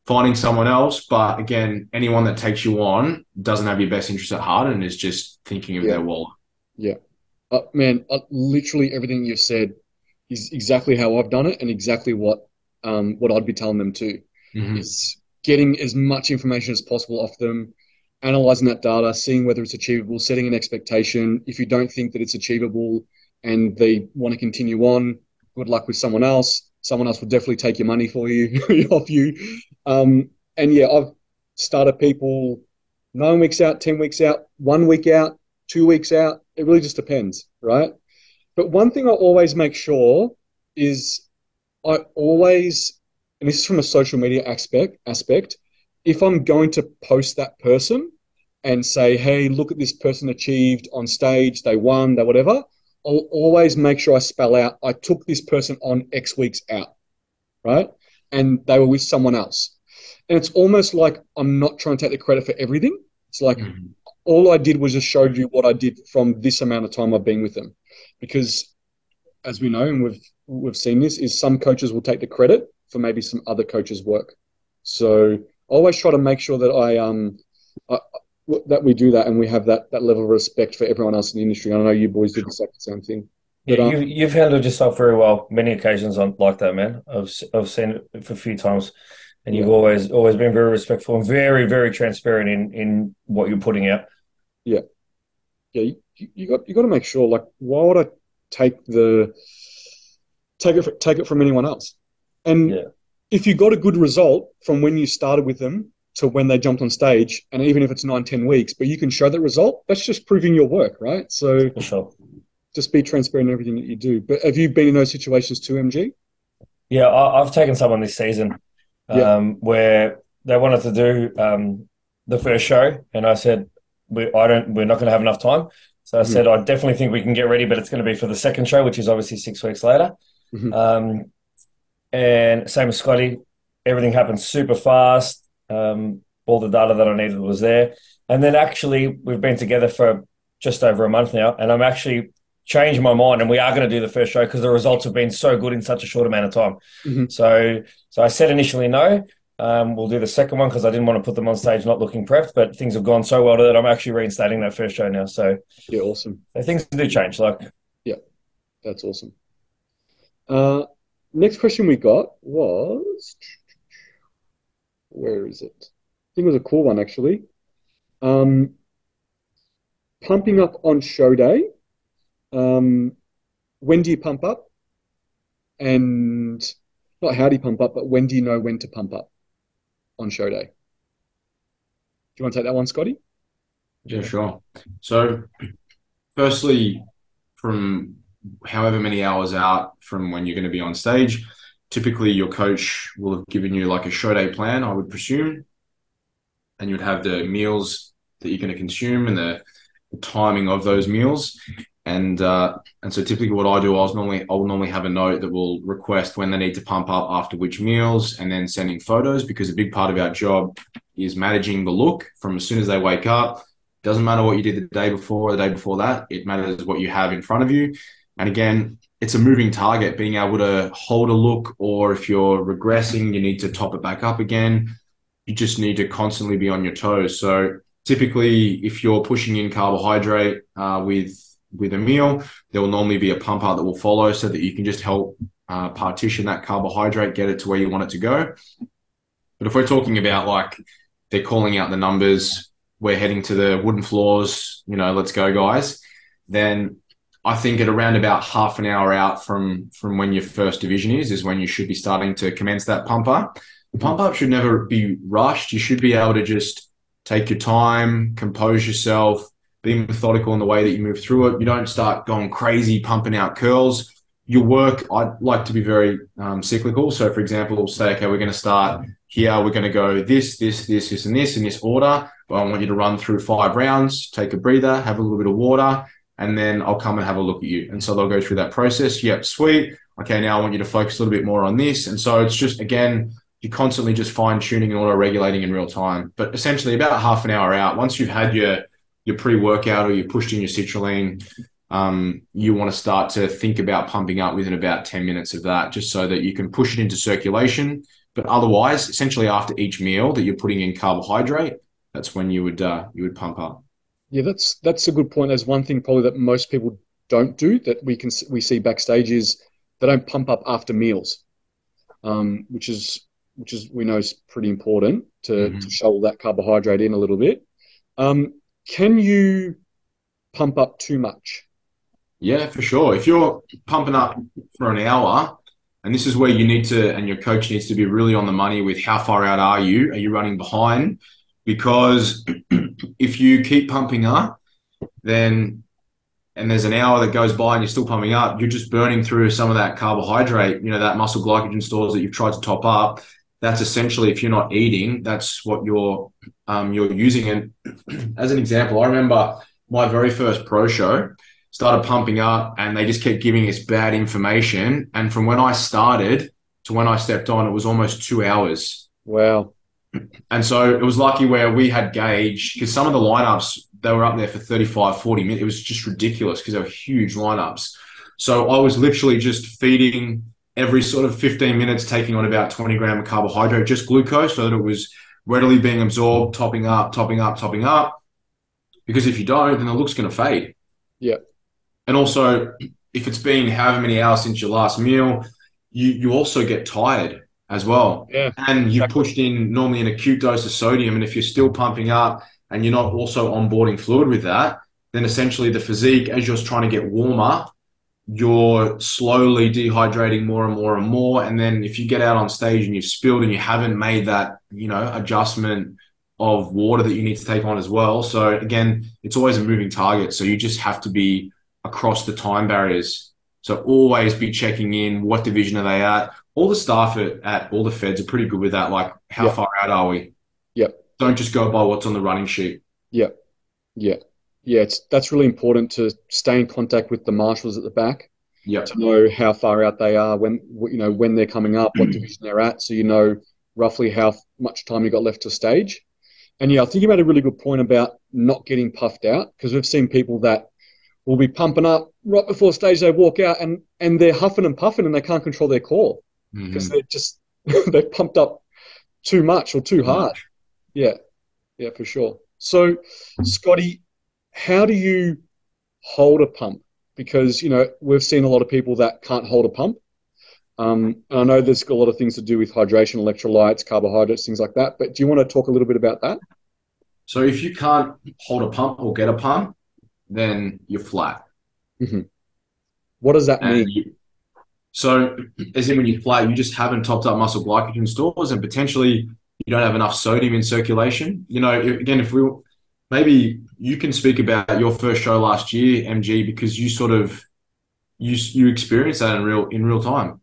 finding someone else. But again, anyone that takes you on doesn't have your best interest at heart and is just thinking of
Yeah.
their wallet.
Yeah. Uh, man, uh, literally everything you've said is exactly how I've done it and exactly what um, what I'd be telling them too.
Mhm.
Is getting as much information as possible off them, analyzing that data, seeing whether it's achievable, setting an expectation. If you don't think that it's achievable and they want to continue on, good luck with someone else. Someone else will definitely take your money for you off you. Um, and yeah, I've started people nine weeks out, ten weeks out, one week out, two weeks out. It really just depends, right? But one thing I always make sure is I always, and this is from a social media aspect, aspect, if I'm going to post that person and say, hey, look at this person achieved on stage, they won, they whatever, I'll always make sure I spell out, I took this person on X weeks out, right? And they were with someone else. And it's almost like I'm not trying to take the credit for everything. It's like
Mhm.
all I did was just showed you what I did from this amount of time I've been with them. Because as we know, and we've we've seen this, is some coaches will take the credit for maybe some other coaches' work. So I always try to make sure that I um I, that we do that and we have that that level of respect for everyone else in the industry. I know you boys did the exact same thing. But,
Yeah,
um,
you, you've handled yourself very well many occasions on like that, man. I've I've seen it for a few times, and you've
Yeah.
always always been very respectful and very very transparent in in what you're putting out.
yeah, you, you got you got to make sure. Like, why would I take the take it take it from anyone else? And
Yeah.
if you got a good result from when you started with them to when they jumped on stage, and even if it's nine ten weeks, but you can show that result, that's just proving your work, right? So
For sure.
just be transparent in everything that you do. But have you been in those situations too, MG?
Yeah, I, I've taken someone this season um,
Yeah.
where they wanted to do um, the first show, and I said, we, "I don't. We're not going to have enough time." So I
Mhm.
said, "I definitely think we can get ready, but it's going to be for the second show, which is obviously six weeks later."
Mhm.
Um, and same as Scotty, everything happened super fast. Um, all the data that I needed was there, and then actually we've been together for just over a month now, and I'm actually changed my mind, and we are going to do the first show because the results have been so good in such a short amount of time.
Mhm.
So, so I said initially no. Um, we'll do the second one because I didn't want to put them on stage not looking prepped, but things have gone so well that I'm actually reinstating that first show now. So,
Yeah, awesome.
so things do change. Like, yeah,
That's awesome. Uh, next question we got was where is it? I think it was a cool one actually. Um, pumping up on show day. Um, when do you pump up? And not how do you pump up, but when do you know when to pump up on show day? Do you want to take that one, Scotty?
Yeah, sure. So, firstly, from however many hours out from when you're going to be on stage, typically your coach will have given you like a show day plan, I would presume, and you'd have the meals that you're going to consume and the, the timing of those meals. And uh, and so typically what I do, I was normally I'll normally have a note that will request when they need to pump up after which meals, and then sending photos because a big part of our job is managing the look from as soon as they wake up. Doesn't matter what you did the day before, the day before that. It matters what you have in front of you. And again, it's a moving target. Being able to hold a look, or if you're regressing, you need to top it back up again. You just need to constantly be on your toes. So typically, if you're pushing in carbohydrate uh, with with a meal, there will normally be a pump out that will follow so that you can just help uh, partition that carbohydrate, get it to where you want it to go. But if we're talking about like they're calling out the numbers, we're heading to the wooden floors, you know, let's go, guys, then I think at around about half an hour out from from when your first division is, is when you should be starting to commence that pump up. The pump up should never be rushed. You should be able to just take your time, compose yourself, be methodical in the way that you move through it. You don't start going crazy pumping out curls. Your work, I'd like to be very um, cyclical. So, for example, we'll say, okay, we're going to start here. We're going to go this, this, this, this, and this in this order. But I want you to run through five rounds, take a breather, have a little bit of water, and then I'll come and have a look at you. And so they'll go through that process. Yep, sweet. Okay, now I want you to focus a little bit more on this. And so it's just, again, you're constantly just fine tuning and auto regulating in real time. But essentially, about half an hour out, once you've had your your pre-workout or you pushed in your citrulline, um, you want to start to think about pumping up within about 10 minutes of that, just so that you can push it into circulation. But otherwise, essentially after each meal that you're putting in carbohydrate, that's when you would uh, you would pump up.
Yeah, that's that's a good point. There's one thing probably that most people don't do that we can we see backstage is they don't pump up after meals, um, which is which is we know is pretty important to, mm-hmm. to shovel that carbohydrate in a little bit. Um, can you pump up too much?
Yeah, for sure. If you're pumping up for an hour, and this is where you need to, and your coach needs to be really on the money with how far out are you? Are you running behind? Because if you keep pumping up, then and there's an hour that goes by and you're still pumping up, you're just burning through some of that carbohydrate, you know, that muscle glycogen stores that you've tried to top up. That's essentially if you're not eating, that's what you're um, you're using. And as an example, I remember my very first pro show started pumping up and they just kept giving us bad information. And from when I started to when I stepped on, it was almost two hours.
Wow.
And so it was lucky where we had gauge because some of the lineups, they were up there for 35, 40 minutes. It was just ridiculous because they were huge lineups. So I was literally just feeding every sort of 15 minutes, taking on about 20 gram of carbohydrate, just glucose, so that it was readily being absorbed, topping up, topping up, topping up. Because if you don't, then the look's going to fade.
Yeah.
And also, if it's been however many hours since your last meal, you you also get tired as well.
Yeah.
And you pushed in normally an acute dose of sodium, and if you're still pumping up and you're not also onboarding fluid with that, then essentially the physique, as you're trying to get warmer, you're slowly dehydrating more and more and more. And then if you get out on stage and you've spilled and you haven't made that, you know, adjustment of water that you need to take on as well. So again, it's always a moving target. So you just have to be across the time barriers. So always be checking in. What division are they at? All the staff at, at all the feds are pretty good with that. Like, how yep. far out are we?
Yep.
Don't just go by what's on the running sheet.
Yep. Yeah yeah, it's that's really important to stay in contact with the marshals at the back.
Yeah.
To know how far out they are, when you know when they're coming up, what mm. division they're at, so you know roughly how much time you got left to stage. And yeah, I think you made a really good point about not getting puffed out because we've seen people that will be pumping up right before stage. They walk out and and they're huffing and puffing and they can't control their core because mm-hmm. they're just they're pumped up too much or too hard. Yeah, yeah, for sure. So, Scotty, how do you hold a pump? Because you know we've seen a lot of people that can't hold a pump. Um, I know there's a lot of things to do with hydration, electrolytes, carbohydrates, things like that. But do you want to talk a little bit about that?
So if you can't hold a pump or get a pump, then you're flat.
What does that
And
mean?
you- so, as in when you're flat, you just haven't topped up muscle glycogen stores, and potentially you don't have enough sodium in circulation. You know, again, if we maybe you can speak about your first show last year, MG, because you sort of you you experienced that in real in real time.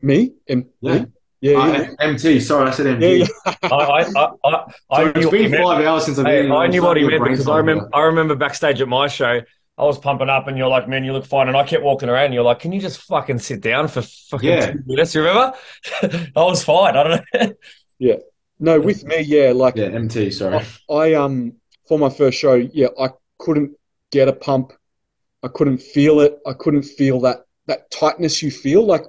Me? And
Yeah.
me? Yeah,
Uh,
yeah.
MT, sorry, I said MG.
Yeah, yeah.
I, I, I, I, I
Sorry, it's
knew what
been
meant.
five hours since I've
Hey,
been.
I knew what he meant because I remember I remember backstage at my show, I was pumping up and you're like, man, you look fine. And I kept walking around and you're like, can you just fucking sit down for fucking
Yeah.
two minutes? You remember? I was fine. I don't know. Yeah.
No, with me, yeah, like
Yeah, MT, sorry.
I um for my first show, yeah, I couldn't get a pump. I couldn't feel it. I couldn't feel that that tightness you feel. Like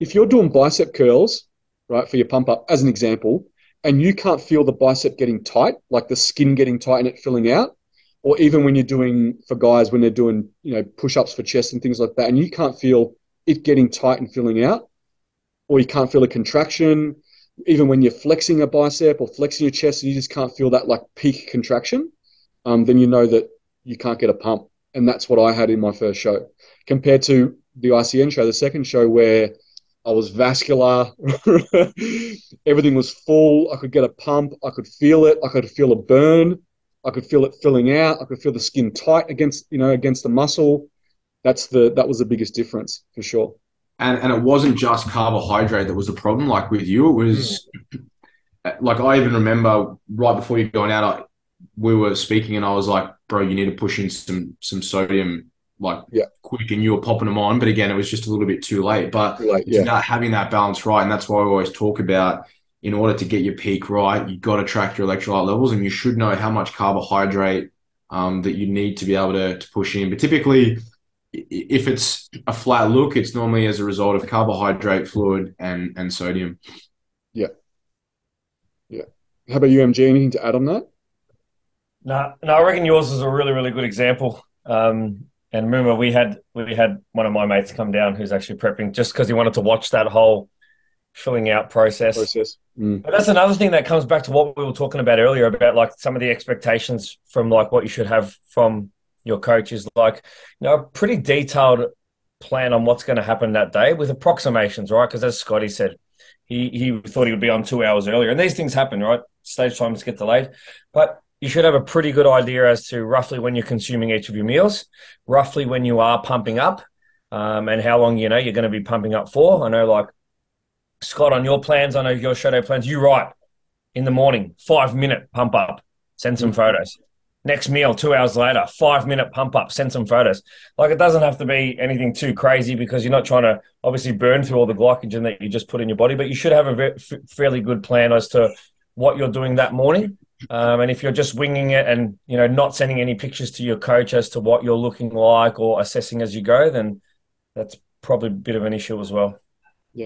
if you're doing bicep curls, right, for your pump up, as an example, and you can't feel the bicep getting tight, like the skin getting tight and it filling out, or even when you're doing for guys when they're doing, you know, push-ups for chest and things like that, and you can't feel it getting tight and filling out, or you can't feel a contraction, even when you're flexing a bicep or flexing your chest and you just can't feel that like peak contraction, um, then you know that you can't get a pump. And that's what I had in my first show compared to the ICN show, the second show where I was vascular, everything was full. I could get a pump. I could feel it. I could feel a burn. I could feel it filling out. I could feel the skin tight against, you know, against the muscle. That's the that was the biggest difference for sure.
And and it wasn't just carbohydrate that was the problem. Like with you, it was mm. like I even remember right before you going out, I, we were speaking, and I was like, "Bro, you need to push in some some sodium, like
Yeah.
quick." And you were popping them on, but again, it was just a little bit too late. But
Like,
it's
yeah,
having that balance right, and that's why I always talk about. In order to get your peak right, you've got to track your electrolyte levels, and you should know how much carbohydrate um, that you need to be able to, to push in. But typically, if it's a flat look, it's normally as a result of carbohydrate, fluid, and and sodium. Yeah. Yeah.
How about you, MG? Anything to add on that?
No, no, I reckon yours is a really, really good example. Um, and remember, we had we had one of my mates come down who's actually prepping just because he wanted to watch that whole filling out process.
Process. Mm.
But that's another thing that comes back to what we were talking about earlier about like some of the expectations from like what you should have from your coach is like, you know, a pretty detailed plan on what's going to happen that day with approximations, right? Because as Scotty said, he he thought he would be on two hours earlier, and these things happen, right? Stage times get delayed, but you should have a pretty good idea as to roughly when you're consuming each of your meals, roughly when you are pumping up, um, and how long you know you're going to be pumping up for. I know, like Scott, on your plans, I know your shadow plans. You write in the morning, five minute pump up, send some photos. Next meal, two hours later, five minute pump up, send some photos. Like it doesn't have to be anything too crazy because you're not trying to obviously burn through all the glycogen that you just put in your body, but you should have a ve- f- fairly good plan as to what you're doing that morning. Um, and if you're just winging it and you know not sending any pictures to your coach as to what you're looking like or assessing as you go, then that's probably a bit of an issue as well.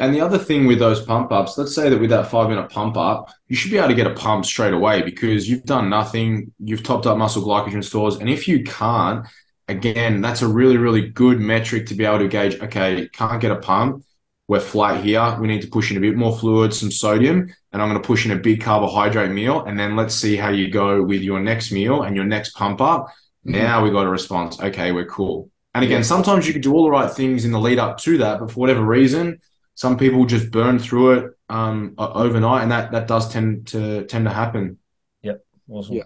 And the other thing with those pump ups, let's say that with that five minute pump up, you should be able to get a pump straight away because you've done nothing, you've topped up muscle glycogen stores. And if you can't, again, that's a really, really good metric to be able to gauge, okay, can't get a pump. We're flat here. We need to push in a bit more fluid, some sodium, and I'm going to push in a big carbohydrate meal. And then let's see how you go with your next meal and your next pump up. Mm-hmm. Now we got a response. Okay, we're cool. And again,
Yeah.
sometimes you can do all the right things in the lead up to that, but for whatever reason, some people just burn through it um, overnight, and that that does tend to tend to happen.
Awesome.
Yeah.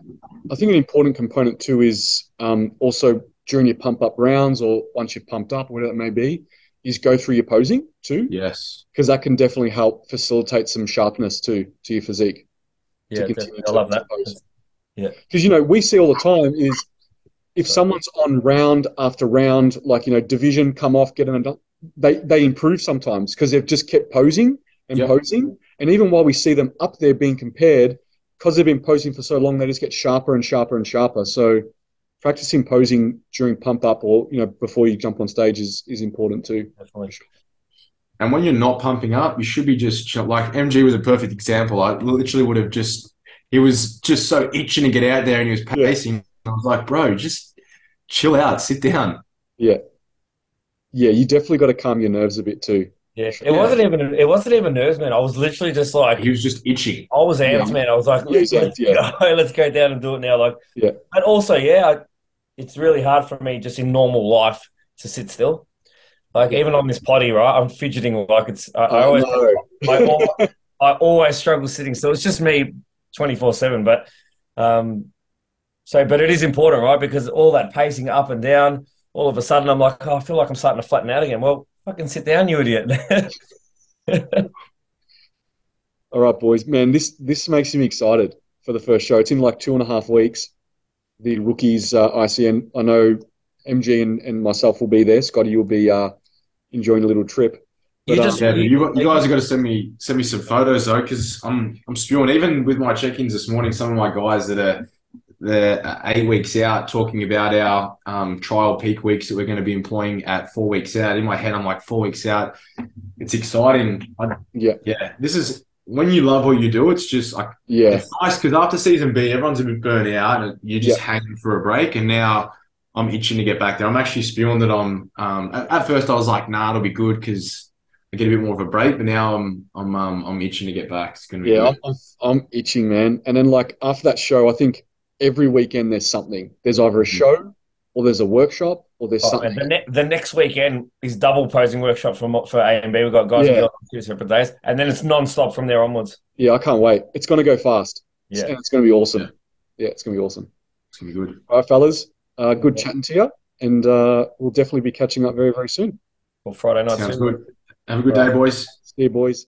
I think an important component too is um, also during your pump up rounds or once you've pumped up, whatever it may be, is go through your posing too,
Yes.
because that can definitely help facilitate some sharpness too to your physique.
Yeah,
to
definitely.
continue
I love that.
pose.
Yeah.
Because you know we see all the time is if someone's on round after round, like you know division come off, get an they they improve sometimes because they've just kept posing and
Yep.
posing, and even while we see them up there being compared, because they've been posing for so long, they just get sharper and sharper and sharper. So practicing posing during pump up or you know before you jump on stage is is important too.
Definitely.
And when you're not pumping up, you should be just chill. Like MG was a perfect example. I literally would have just he was just so itching to get out there, and he was
Yeah.
pacing. I was like, bro, just chill out, sit down.
Yeah, you definitely got to calm your nerves a bit too.
Yeah, it wasn't even it wasn't even nerves, man. I was literally just like
He was just itchy.
I was amped,
Yeah.
man. I was like, let's,
he's
let's,
yeah.
go, let's go down and do it now. Like,
Yeah.
But also, yeah, I, it's really hard for me just in normal life to sit still. Like even on this potty, right? I'm fidgeting like it's. I, I
I
always,
know.
I, al- I always struggle sitting still. It's just me, twenty four seven. But, um, so but it is important, right? Because all that pacing up and down, all of a sudden I'm like, oh, I feel like I'm starting to flatten out again. Well, fucking sit down, you idiot.
All right, boys. Man, this this makes me excited for the first show. It's in like two and a half weeks. The rookies uh, ICN. I know MG and, and myself will be there. Scotty, you'll be uh, enjoying a little trip.
You just-
um,
Yeah, you, you guys have got to send me send me some photos though, because I'm I'm spewing. Even with my check-ins this morning, some of my guys that are they're eight weeks out talking about our um, trial peak weeks that we're going to be employing at four weeks out. In my head, I'm like four weeks out. It's exciting. I,
Yeah.
yeah. This is when you love what you do. It's just like
yeah,
it's nice because after season B, everyone's a bit burnt out and you're just hanging for a break. And now I'm itching to get back there. I'm actually spewing that I'm. Um, at, at first, I was like, "Nah, it'll be good because I get a bit more of a break." But now I'm, I'm, um, I'm itching to get back. It's gonna be
yeah. I'm I'm itching, man. And then like after that show, I think every weekend there's something. There's either a show or there's a workshop or there's
Oh,
something.
the, ne- the next weekend is double posing workshop for for A and B. We've got guys
Yeah.
on two separate days, and then it's non-stop from there onwards.
Yeah, I can't wait. It's gonna go fast.
Yeah.
and it's gonna be awesome.
Yeah.
yeah it's gonna be awesome.
It's gonna be good.
All right, fellas. Uh, good chatting to you, and uh, we'll definitely be catching up very, very soon.
Well, Friday night.
Sounds
too.
good. Have a good day, boys.
See you, boys.